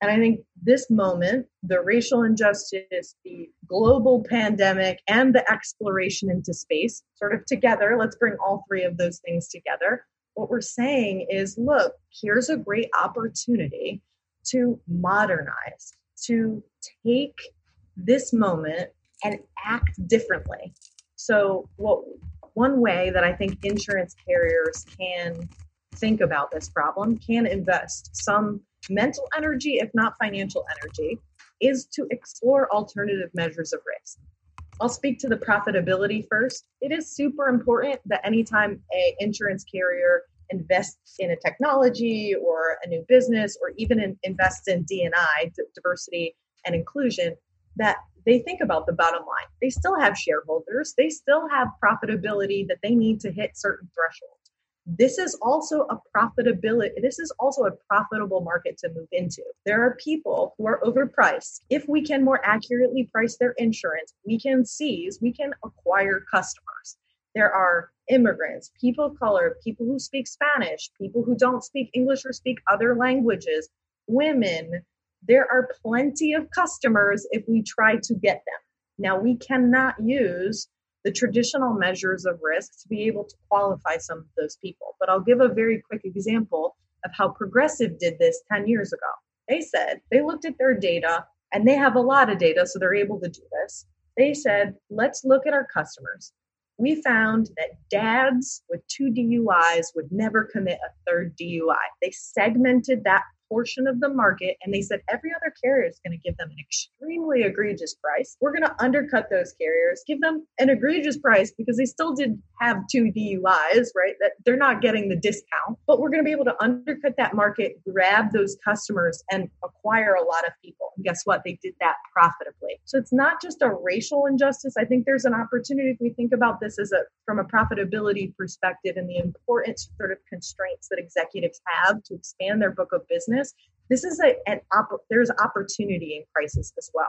And i think this moment the racial injustice the global pandemic and the exploration into space sort of together let's bring all three of those things together. What we're saying is look here's a great opportunity to modernize to take this moment and act differently. So, what one way that I think insurance carriers can think about this problem, can invest some mental energy, if not financial energy, is to explore alternative measures of risk. I'll speak to the profitability first. It is super important that anytime a insurance carrier invests in a technology or a new business or even in, invests in D&I, diversity and inclusion, that they think about the bottom line. They still have shareholders, they still have profitability that they need to hit certain thresholds. This is also a profitability, this is also a profitable market to move into. There are people who are overpriced. If we can more accurately price their insurance, we can seize, we can acquire customers. There are immigrants, people of color, people who speak Spanish, people who don't speak English or speak other languages, women, there are plenty of customers if we try to get them. Now, we cannot use the traditional measures of risk to be able to qualify some of those people. But I'll give a very quick example of how Progressive did this 10 years ago. They said they looked at their data and they have a lot of data, so they're able to do this. They said, let's look at our customers. We found that dads with two DUIs would never commit a third DUI. They segmented that portion of the market and they said every other carrier is going to give them an extremely egregious price. We're going to undercut those carriers, give them an egregious price because they still did have two DUIs, right? That they're not getting the discount, but we're going to be able to undercut that market, grab those customers and acquire a lot of people. And guess what? They did that profitably. So it's not just a racial injustice. I think there's an opportunity if we think about this as a from a profitability perspective and the important sort of constraints that executives have to expand their book of business. This is a, an op- there's opportunity in crisis as well.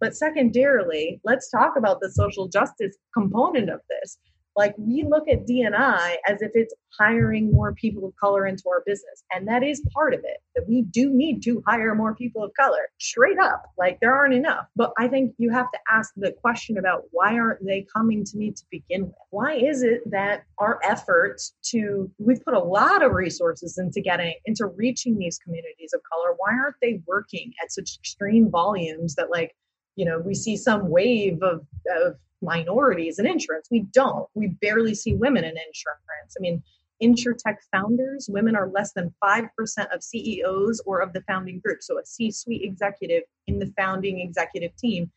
But secondarily, let's talk about the social justice component of this. Like we look at DNI as if it's hiring more people of color into our business. And that is part of it, that we do need to hire more people of color straight up. Like there aren't enough. But I think you have to ask the question about why aren't they coming to me to begin with? Why is it that our efforts to, we've put a lot of resources into getting, into reaching these communities of color. Why aren't they working at such extreme volumes that like, you know, we see some wave of, of minorities in insurance. We don't. We barely see women in insurance. I mean, InsurTech founders, women are less than 5% of CEOs or of the founding group. So a C suite executive in the founding executive team,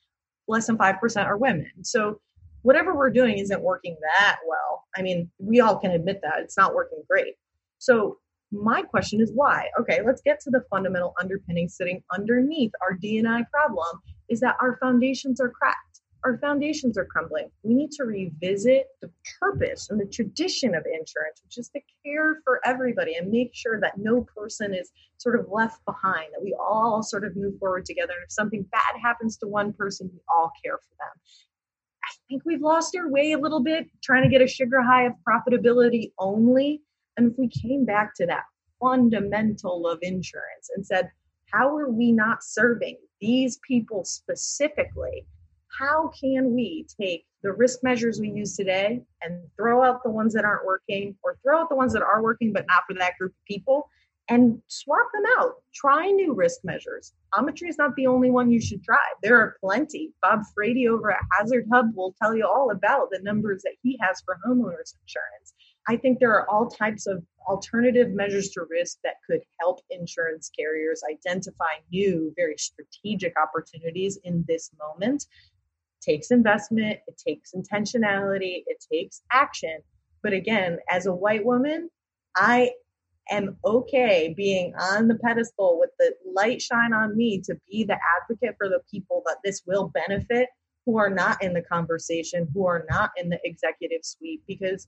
less than 5% are women. So whatever we're doing isn't working that well. I mean, we all can admit that it's not working great. So my question is why? Okay, let's get to the fundamental underpinning sitting underneath our DNI problem is that our foundations are cracked our foundations are crumbling. We need to revisit the purpose and the tradition of insurance, which is to care for everybody and make sure that no person is sort of left behind, that we all sort of move forward together. And if something bad happens to one person, we all care for them. I think we've lost our way a little bit trying to get a sugar high of profitability only. And if we came back to that fundamental of insurance and said, how are we not serving these people specifically how can we take the risk measures we use today and throw out the ones that aren't working or throw out the ones that are working but not for that group of people and swap them out. Try new risk measures. Ometry is not the only one you should try. There are plenty. Bob frady over at HazardHub will tell you all about the numbers that he has for homeowners insurance. I think there are all types of alternative measures to risk that could help insurance carriers identify new very strategic opportunities in this moment takes investment, it takes intentionality, it takes action. But again, as a white woman, I am okay being on the pedestal with the light shine on me to be the advocate for the people that this will benefit who are not in the conversation, who are not in the executive suite. Because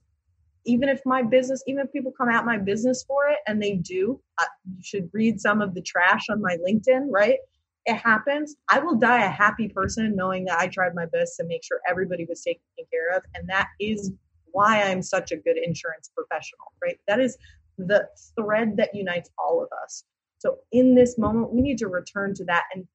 even if my business, even if people come at my business for it, and they do, uh, you should read some of the trash on my LinkedIn, right? It happens, I will die a happy person knowing that I tried my best to make sure everybody was taken care of. And that is why I'm such a good insurance professional, right? That is the thread that unites all of us. So in this moment, we need to return to that and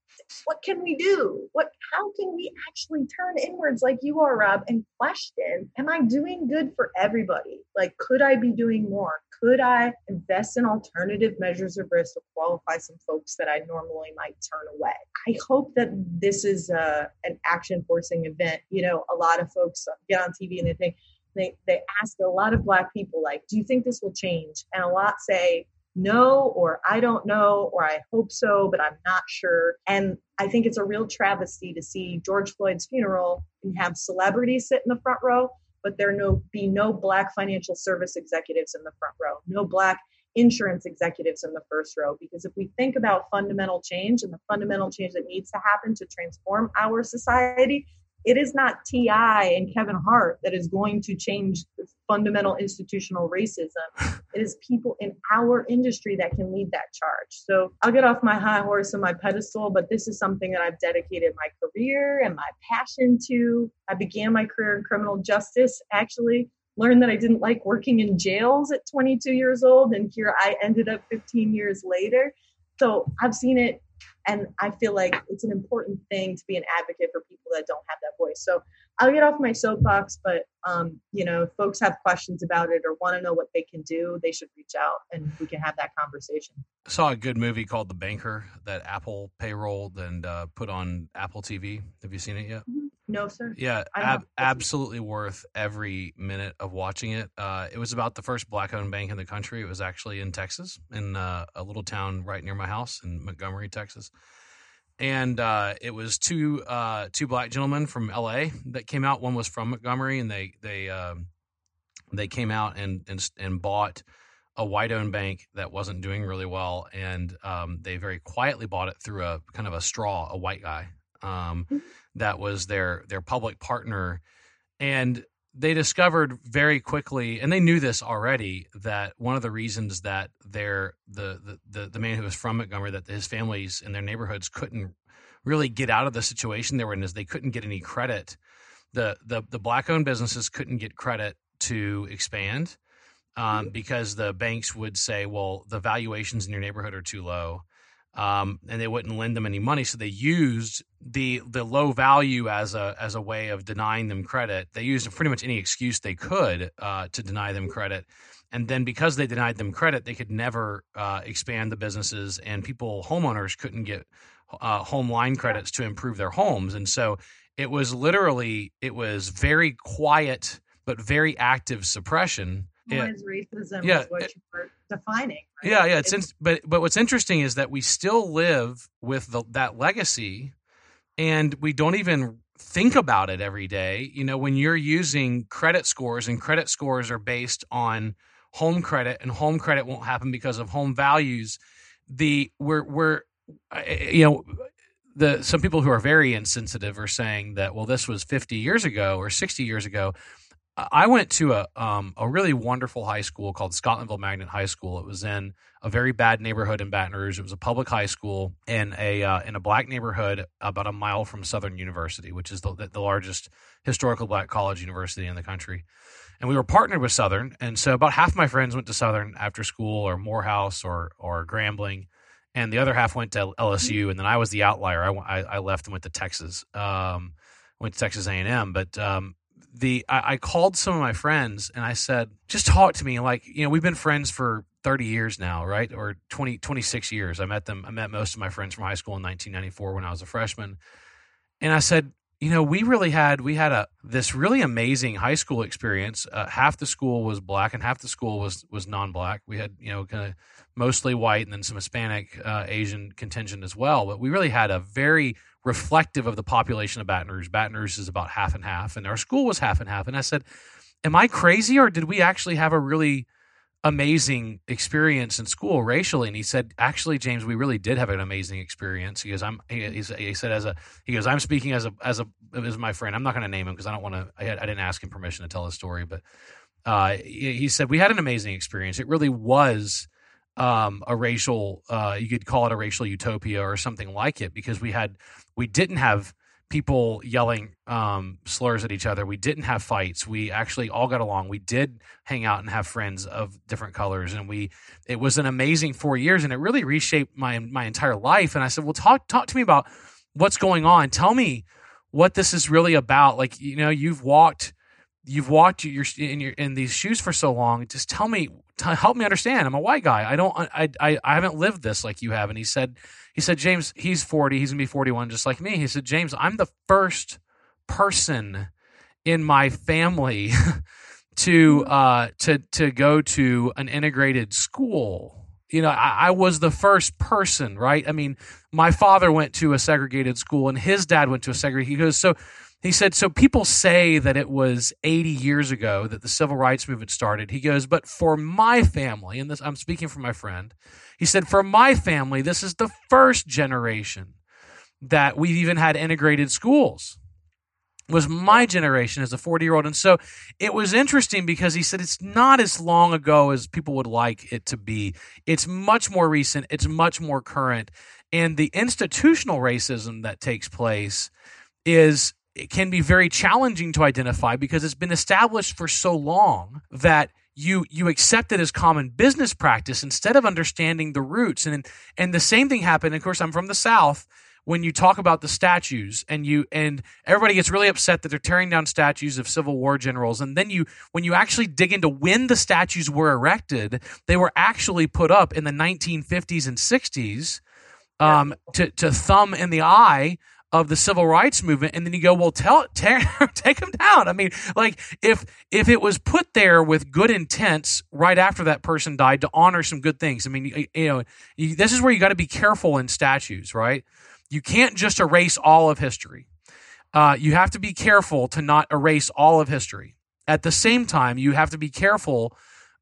what can we do? What how can we actually turn inwards like you are, Rob, and question, am I doing good for everybody? Like, could I be doing more? Could I invest in alternative measures of risk to qualify some folks that I normally might turn away? I hope that this is a, uh, an action forcing event. You know, a lot of folks get on TV and they think, they, they ask a lot of black people like do you think this will change and a lot say no or I don't know or I hope so, but I'm not sure. And I think it's a real travesty to see George Floyd's funeral and have celebrities sit in the front row, but there no be no black financial service executives in the front row, no black insurance executives in the first row. Because if we think about fundamental change and the fundamental change that needs to happen to transform our society, it is not TI and Kevin Hart that is going to change fundamental institutional racism. It is people in our industry that can lead that charge. So I'll get off my high horse and my pedestal, but this is something that I've dedicated my career and my passion to. I began my career in criminal justice, actually. Learned that I didn't like working in jails at 22 years old, and here I ended up 15 years later. So I've seen it and I feel like it's an important thing to be an advocate for people that don't have that voice. So I'll get off my soapbox, but um, you know, if folks have questions about it or want to know what they can do, they should reach out and we can have that conversation. I saw a good movie called The Banker that Apple payrolled and uh, put on Apple TV. Have you seen it yet? Mm-hmm. No, sir. Yeah, ab- absolutely worth every minute of watching it. Uh, it was about the first black-owned bank in the country. It was actually in Texas, in uh, a little town right near my house in Montgomery, Texas and uh, it was two uh, two black gentlemen from L.A. that came out. One was from Montgomery, and they they um, they came out and and, and bought a white owned bank that wasn't doing really well, and um, they very quietly bought it through a kind of a straw, a white guy um, mm-hmm. That was their their public partner, and they discovered very quickly, and they knew this already, that one of the reasons that their the, the the the man who was from Montgomery, that his families in their neighborhoods couldn't really get out of the situation they were in, is they couldn't get any credit. The the the black owned businesses couldn't get credit to expand um, because the banks would say, well, the valuations in your neighborhood are too low. Um, and they wouldn't lend them any money, so they used the the low value as a as a way of denying them credit. They used pretty much any excuse they could uh, to deny them credit, and then because they denied them credit, they could never uh, expand the businesses, and people homeowners couldn't get uh, home line credits to improve their homes, and so it was literally it was very quiet but very active suppression yeah. racism yeah. is what you were defining. Right? Yeah, yeah. It's, it's but but what's interesting is that we still live with the, that legacy, and we don't even think about it every day. You know, when you're using credit scores, and credit scores are based on home credit, and home credit won't happen because of home values. The we're we're you know the some people who are very insensitive are saying that well this was 50 years ago or 60 years ago I went to a um, a really wonderful high school called Scotlandville Magnet High School. It was in a very bad neighborhood in Baton Rouge. It was a public high school in a uh, in a black neighborhood about a mile from Southern University, which is the, the largest historical black college university in the country. And we were partnered with Southern, and so about half my friends went to Southern after school, or Morehouse, or or Grambling, and the other half went to LSU. And then I was the outlier. I, I, I left and went to Texas. Um, went to Texas A and M, but um, the I, I, called some of my friends and I said, just talk to me. Like, you know, we've been friends for 30 years now, right? Or 20, 26 years. I met them. I met most of my friends from high school in 1994 when I was a freshman. And I said, you know, we really had we had a this really amazing high school experience. Uh, half the school was black and half the school was was non-black. We had you know kind of mostly white and then some Hispanic, uh, Asian contingent as well. But we really had a very reflective of the population of Baton Rouge. Baton Rouge is about half and half, and our school was half and half. And I said, Am I crazy, or did we actually have a really amazing experience in school racially? And he said, Actually, James, we really did have an amazing experience. He goes, I'm. He, he said, as a he goes, I'm speaking as a as a as my friend. I'm not going to name him because I don't want to. I, I, didn't ask him permission to tell his story, but uh, he, said we had an amazing experience. It really was um, a racial, uh, you could call it a racial utopia or something like it, because we had, we didn't have people yelling um, slurs at each other. We didn't have fights. We actually all got along. We did hang out and have friends of different colors, and we. It was an amazing four years, and it really reshaped my my entire life. And I said, "Well, talk talk to me about what's going on. Tell me what this is really about. Like, you know, you've walked." You've walked your in your in these shoes for so long. Just tell me t- help me understand. I'm a white guy. I don't. I, I I haven't lived this like you have. And he said he said James. He's 40. He's gonna be 41, just like me. He said James. I'm the first person in my family to uh to to go to an integrated school you know I, I, was the first person right i mean my father went to a segregated school and his dad went to a segregated he goes so he said, So people say that it was 80 years ago that the civil rights movement started. He goes, But for my family, and this I'm speaking for my friend, he said, For my family, this is the first generation that we've even had integrated schools was my generation as a 40 year old. And so it was interesting because he said it's not as long ago as people would like it to be. It's much more recent, it's much more current. And the institutional racism that takes place is it can be very challenging to identify because it's been established for so long that you you accept it as common business practice instead of understanding the roots. And and the same thing happened. Of course I'm from the south. When you talk about the statues and you and everybody gets really upset that they're tearing down statues of civil war generals. And then you when you actually dig into when the statues were erected they were actually put up in the 1950s and 60s um, to, to thumb in the eye of the civil rights movement and then you go well tell tear, take them down. I mean like if if it was put there with good intents right after that person died to honor some good things i mean you, you know you, this is where you got to be careful in statues right? You can't just erase all of history. Uh, you have to be careful to not erase all of history. At the same time you have to be careful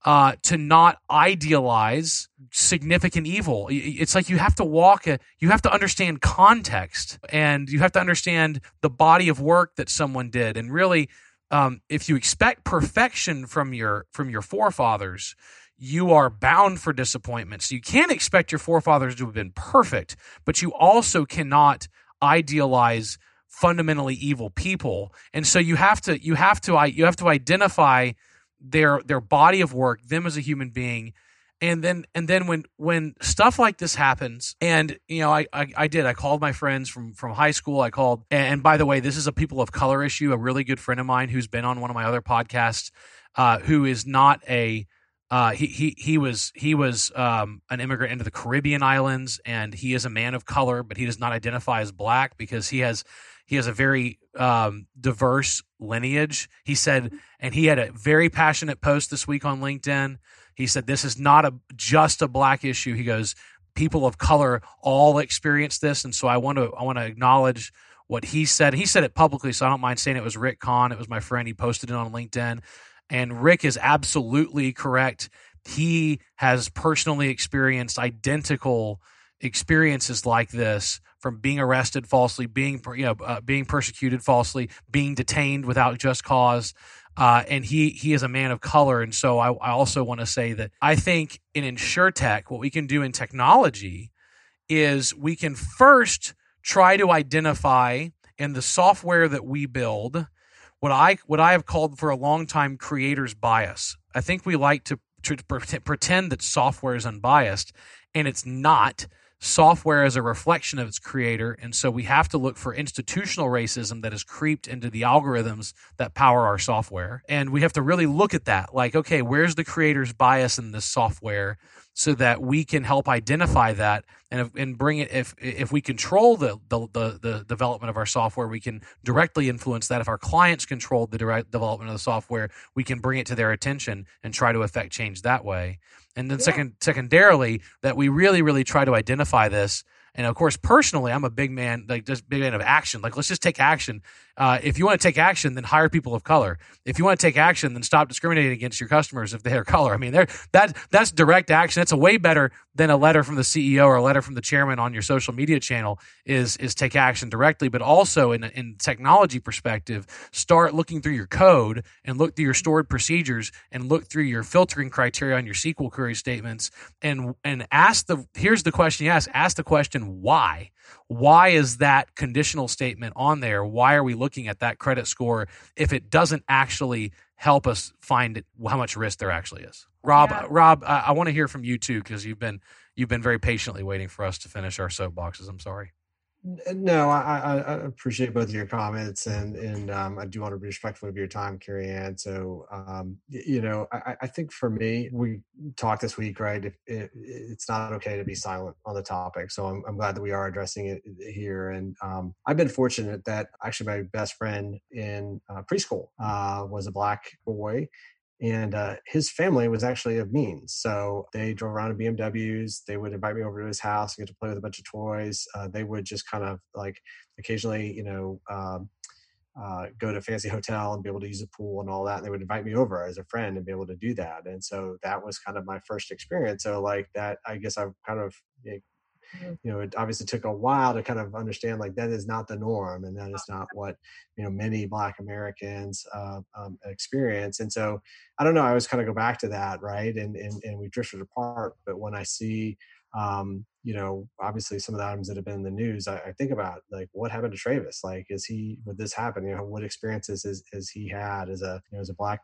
uh, to not idealize significant evil. It's like you have to walk, a, you have to understand context and you have to understand the body of work that someone did. And really, um, if you expect perfection from your from your forefathers, you are bound for disappointment. So you can't expect your forefathers to have been perfect, but you also cannot idealize fundamentally evil people. And so you have to you have to you have to identify their their body of work, them as a human being, and then and then when when stuff like this happens and you know I, I, I did i called my friends from from high school i called and by the way this is a people of color issue a really good friend of mine who's been on one of my other podcasts uh, who is not a uh, he he he was he was um, an immigrant into the Caribbean islands, and he is a man of color, but he does not identify as black because he has he has a very um, diverse lineage. He said, and he had a very passionate post this week on LinkedIn he said this is not a just a black issue. He goes, people of color all experience this, and so I want to I want to acknowledge what he said. He said it publicly, so I don't mind saying it was Rick Kahn. It was my friend. He posted it on LinkedIn, and Rick is absolutely correct. He has personally experienced identical experiences like this from being arrested falsely, being you know uh, being persecuted falsely, being detained without just cause. Uh, and he he is a man of color, and so I, I also want to say that I think in insure tech, what we can do in technology is we can first try to identify in the software that we build what I what I have called for a long time creator's bias. I think we like to, to pretend that software is unbiased, and it's not software is a reflection of its creator. And so we have to look for institutional racism that has creeped into the algorithms that power our software. And we have to really look at that like, okay, where's the creator's bias in this software? So that we can help identify that and, and bring it. If if we control the, the, the the development of our software, we can directly influence that. If our clients control the direct development of the software, we can bring it to their attention and try to affect change that way. And then yeah. second, secondarily, that we really, really try to identify this. And of course, personally, I'm a big man, like just big man of action. Like, let's just take action uh, if you want to take action, then hire people of color. If you want to take action, then stop discriminating against your customers if they're color. I mean, that that's direct action. That's a way better than a letter from the CEO or a letter from the chairman on your social media channel. Is is take action directly, but also in in technology perspective, start looking through your code and look through your stored procedures and look through your filtering criteria on your SQL query statements and and ask the here's the question you ask ask the question why why is that conditional statement on there? Why are we looking at that credit score if it doesn't actually help us find how much risk there actually is? Rob, yeah. Rob, I, I want to hear from you too because you've been you've been very patiently waiting for us to finish our soapboxes. I'm sorry. No, I, I, appreciate both of your comments, and and um, I do want to be respectful of your time, Carrie Ann. So, um, you know, I, I, think for me, we talked this week, right? It, it, it's not okay to be silent on the topic. So I'm, I'm glad that we are addressing it here. And um, I've been fortunate that actually my best friend in uh, preschool uh, was a black boy, and uh, his family was actually of means. So they drove around in BMWs. They would invite me over to his house and get to play with a bunch of toys. Uh, they would just kind of like occasionally, you know, um, uh, go to a fancy hotel and be able to use a pool and all that. And they would invite me over as a friend and be able to do that. And so that was kind of my first experience. So like that, I guess I've kind of Mm-hmm. you know it obviously took a while to kind of understand like that is not the norm and that is not what you know many black americans uh, um, experience and so i don't know i always kind of go back to that right and and, and we drifted apart but when i see um, you know, obviously some of the items that have been in the news, I, I, think about like what happened to Travis. Like, is he would this happen? You know, what experiences has, has he had as a you know as a black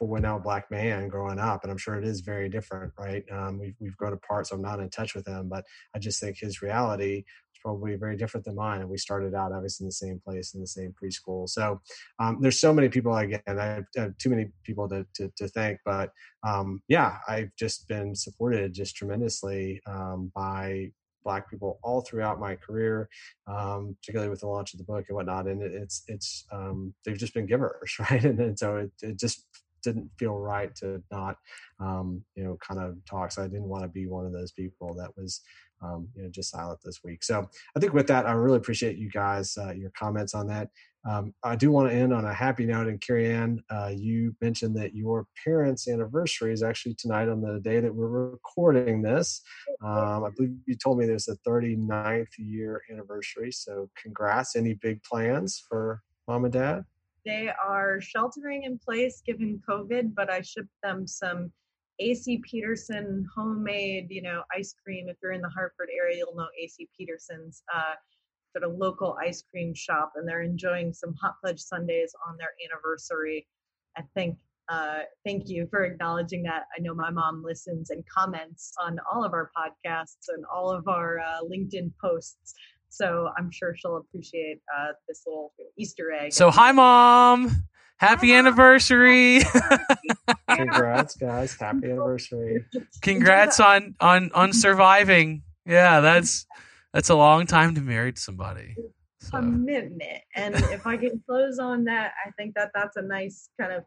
boy now a black man growing up and i'm sure it is very different right um, we've, we've grown apart so i'm not in touch with him but i just think his reality is probably very different than mine and we started out obviously in the same place in the same preschool so um, there's so many people again i have, I have too many people to, to, to thank but um, yeah i've just been supported just tremendously um, by black people all throughout my career, um, particularly with the launch of the book and whatnot. And it, it's it's um, they've just been givers, right? And, and so it, it just didn't feel right to not, um, you know, kind of talk. So I didn't want to be one of those people that was, um, you know, just silent this week. So I think with that, I really appreciate you guys, uh, your comments on that. Um, I do want to end on a happy note. And Carrie Ann, uh, you mentioned that your parents' anniversary is actually tonight on the day that we're recording this. Um, I believe you told me there's a 39th year anniversary. So congrats. Any big plans for mom and dad? They are sheltering in place given COVID, but I shipped them some AC Petersen homemade, you know, ice cream. If you're in the Hartford area, you'll know AC Petersen's uh, sort of local ice cream shop, and they're enjoying some hot fudge sundaes on their anniversary. I think uh, thank you for acknowledging that. I know my mom listens and comments on all of our podcasts and all of our uh, LinkedIn posts. So I'm sure she'll appreciate uh, this little Easter egg. So, hi, mom. Happy Hi, Mom. anniversary. Congrats, guys! Happy anniversary. Congrats on on on surviving. Yeah, that's that's a long time to marry somebody. So, commitment. And if I can close on that, I think that that's a nice kind of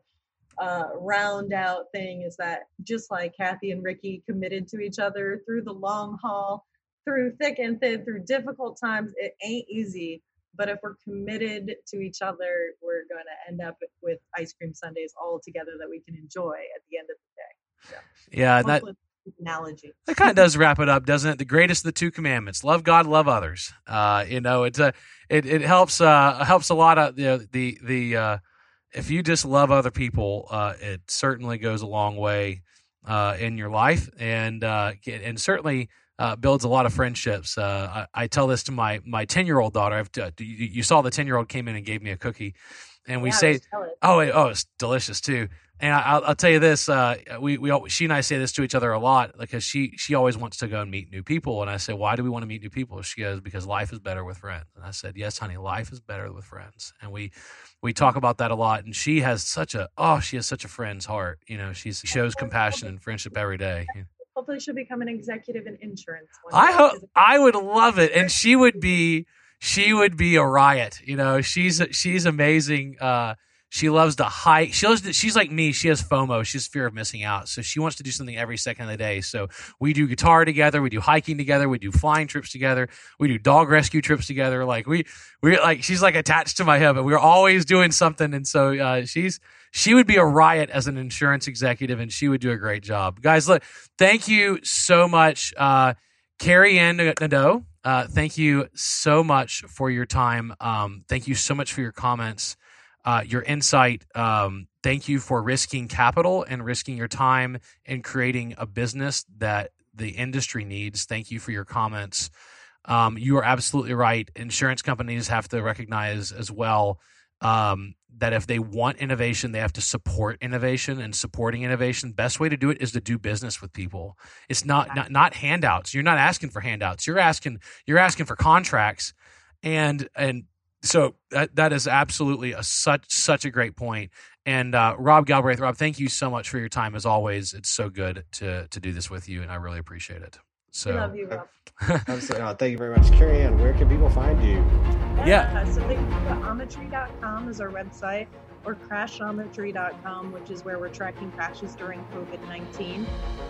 uh, round out thing is that just like Kathy and Ricky committed to each other through the long haul, through thick and thin, through difficult times, it ain't easy. But if we're committed to each other, we're going to end up with ice cream sundaes all together that we can enjoy at the end of the day. yeah, that Hopefully it's an analogy. that kind of does wrap it up, doesn't it? The greatest of the two commandments: love God, love others. Uh, you know, it's a it it helps uh helps a lot of the the the uh, if you just love other people, uh, it certainly goes a long way uh, in your life, and uh, and certainly. Uh, builds a lot of friendships. Uh, I, I tell this to my my ten year old daughter. I've, uh, you, you saw the ten year old came in and gave me a cookie, and we Yeah, say. Oh, it- oh, it's delicious too. And I, I'll, I'll tell you this: uh, we we she and I say this to each other a lot because she she always wants to go and meet new people, and I say, why do we want to meet new people? She goes, because life is better with friends. And I said, yes, honey, life is better with friends. And we we talk about that a lot. And she has such a oh, she has such a friend's heart. You know, she shows compassion and friendship every day. Hopefully, she'll become an executive in insurance. One I hope I would love it, and she would be she would be a riot. You know, she's she's amazing. Uh, she loves to hike. She loves to, she's like me. She has FOMO. She has fear of missing out. So she wants to do something every second of the day. So we do guitar together. We do hiking together. We do flying trips together. We do dog rescue trips together. Like we we like she's like attached to my hip, and we're always doing something. And so uh, she's she would be a riot as an insurance executive, and she would do a great job. Guys, look, thank you so much, uh, Carrie Ann Nadeau. Uh, thank you so much for your time. Um, thank you so much for your comments, uh, your insight. Um, thank you for risking capital and risking your time in creating a business that the industry needs. Thank you for your comments. Um, you are absolutely right. Insurance companies have to recognize as well um, that if they want innovation, they have to support innovation and supporting innovation. Best way to do it is to do business with people. It's not not not handouts. You're not asking for handouts. You're asking you're asking for contracts, and and so that that is absolutely a such such a great point. And uh, Rob Galbraith, Rob, thank you so much for your time as always. It's so good to to do this with you, and I really appreciate it. So We love you, Rob. Absolutely. Oh, thank you very much, Carrie Ann. Where can people find you? Yeah. So they can go to ometry.com is our website or crashometry.com, which is where we're tracking crashes during COVID 19.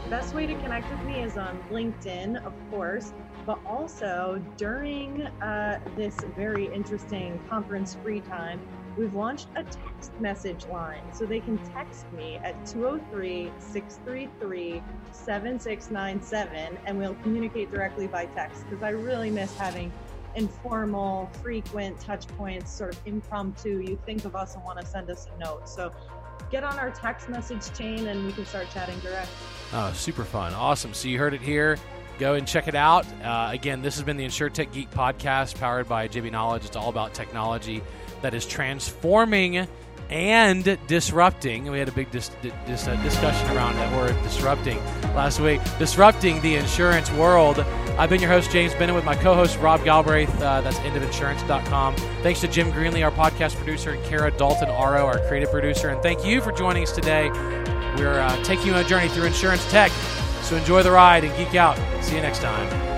Best way to connect with me is on LinkedIn, of course, but also during uh, this very interesting conference free time, we've launched a text message line. So they can text me at 203 633 7697 and we'll communicate directly by text because I really miss having informal, frequent touch points, sort of impromptu. You think of us and want to send us a note. So get on our text message chain and we can start chatting direct. Oh, super fun. Awesome. So you heard it here. Go and check it out. Uh, again, this has been the InsurTech Geek podcast powered by JB Knowledge. It's all about technology that is transforming and disrupting. We had a big dis- dis- uh, discussion around that word disrupting last week. Disrupting the insurance world. I've been your host, James Benham, with my co host, Rob Galbraith. Uh, that's endofinsurance.com. Thanks to Jim Greenlee, our podcast producer, and Kara Dalton Aro, our creative producer. And thank you for joining us today. We're uh, taking you on a journey through insurance tech. So enjoy the ride and geek out. See you next time.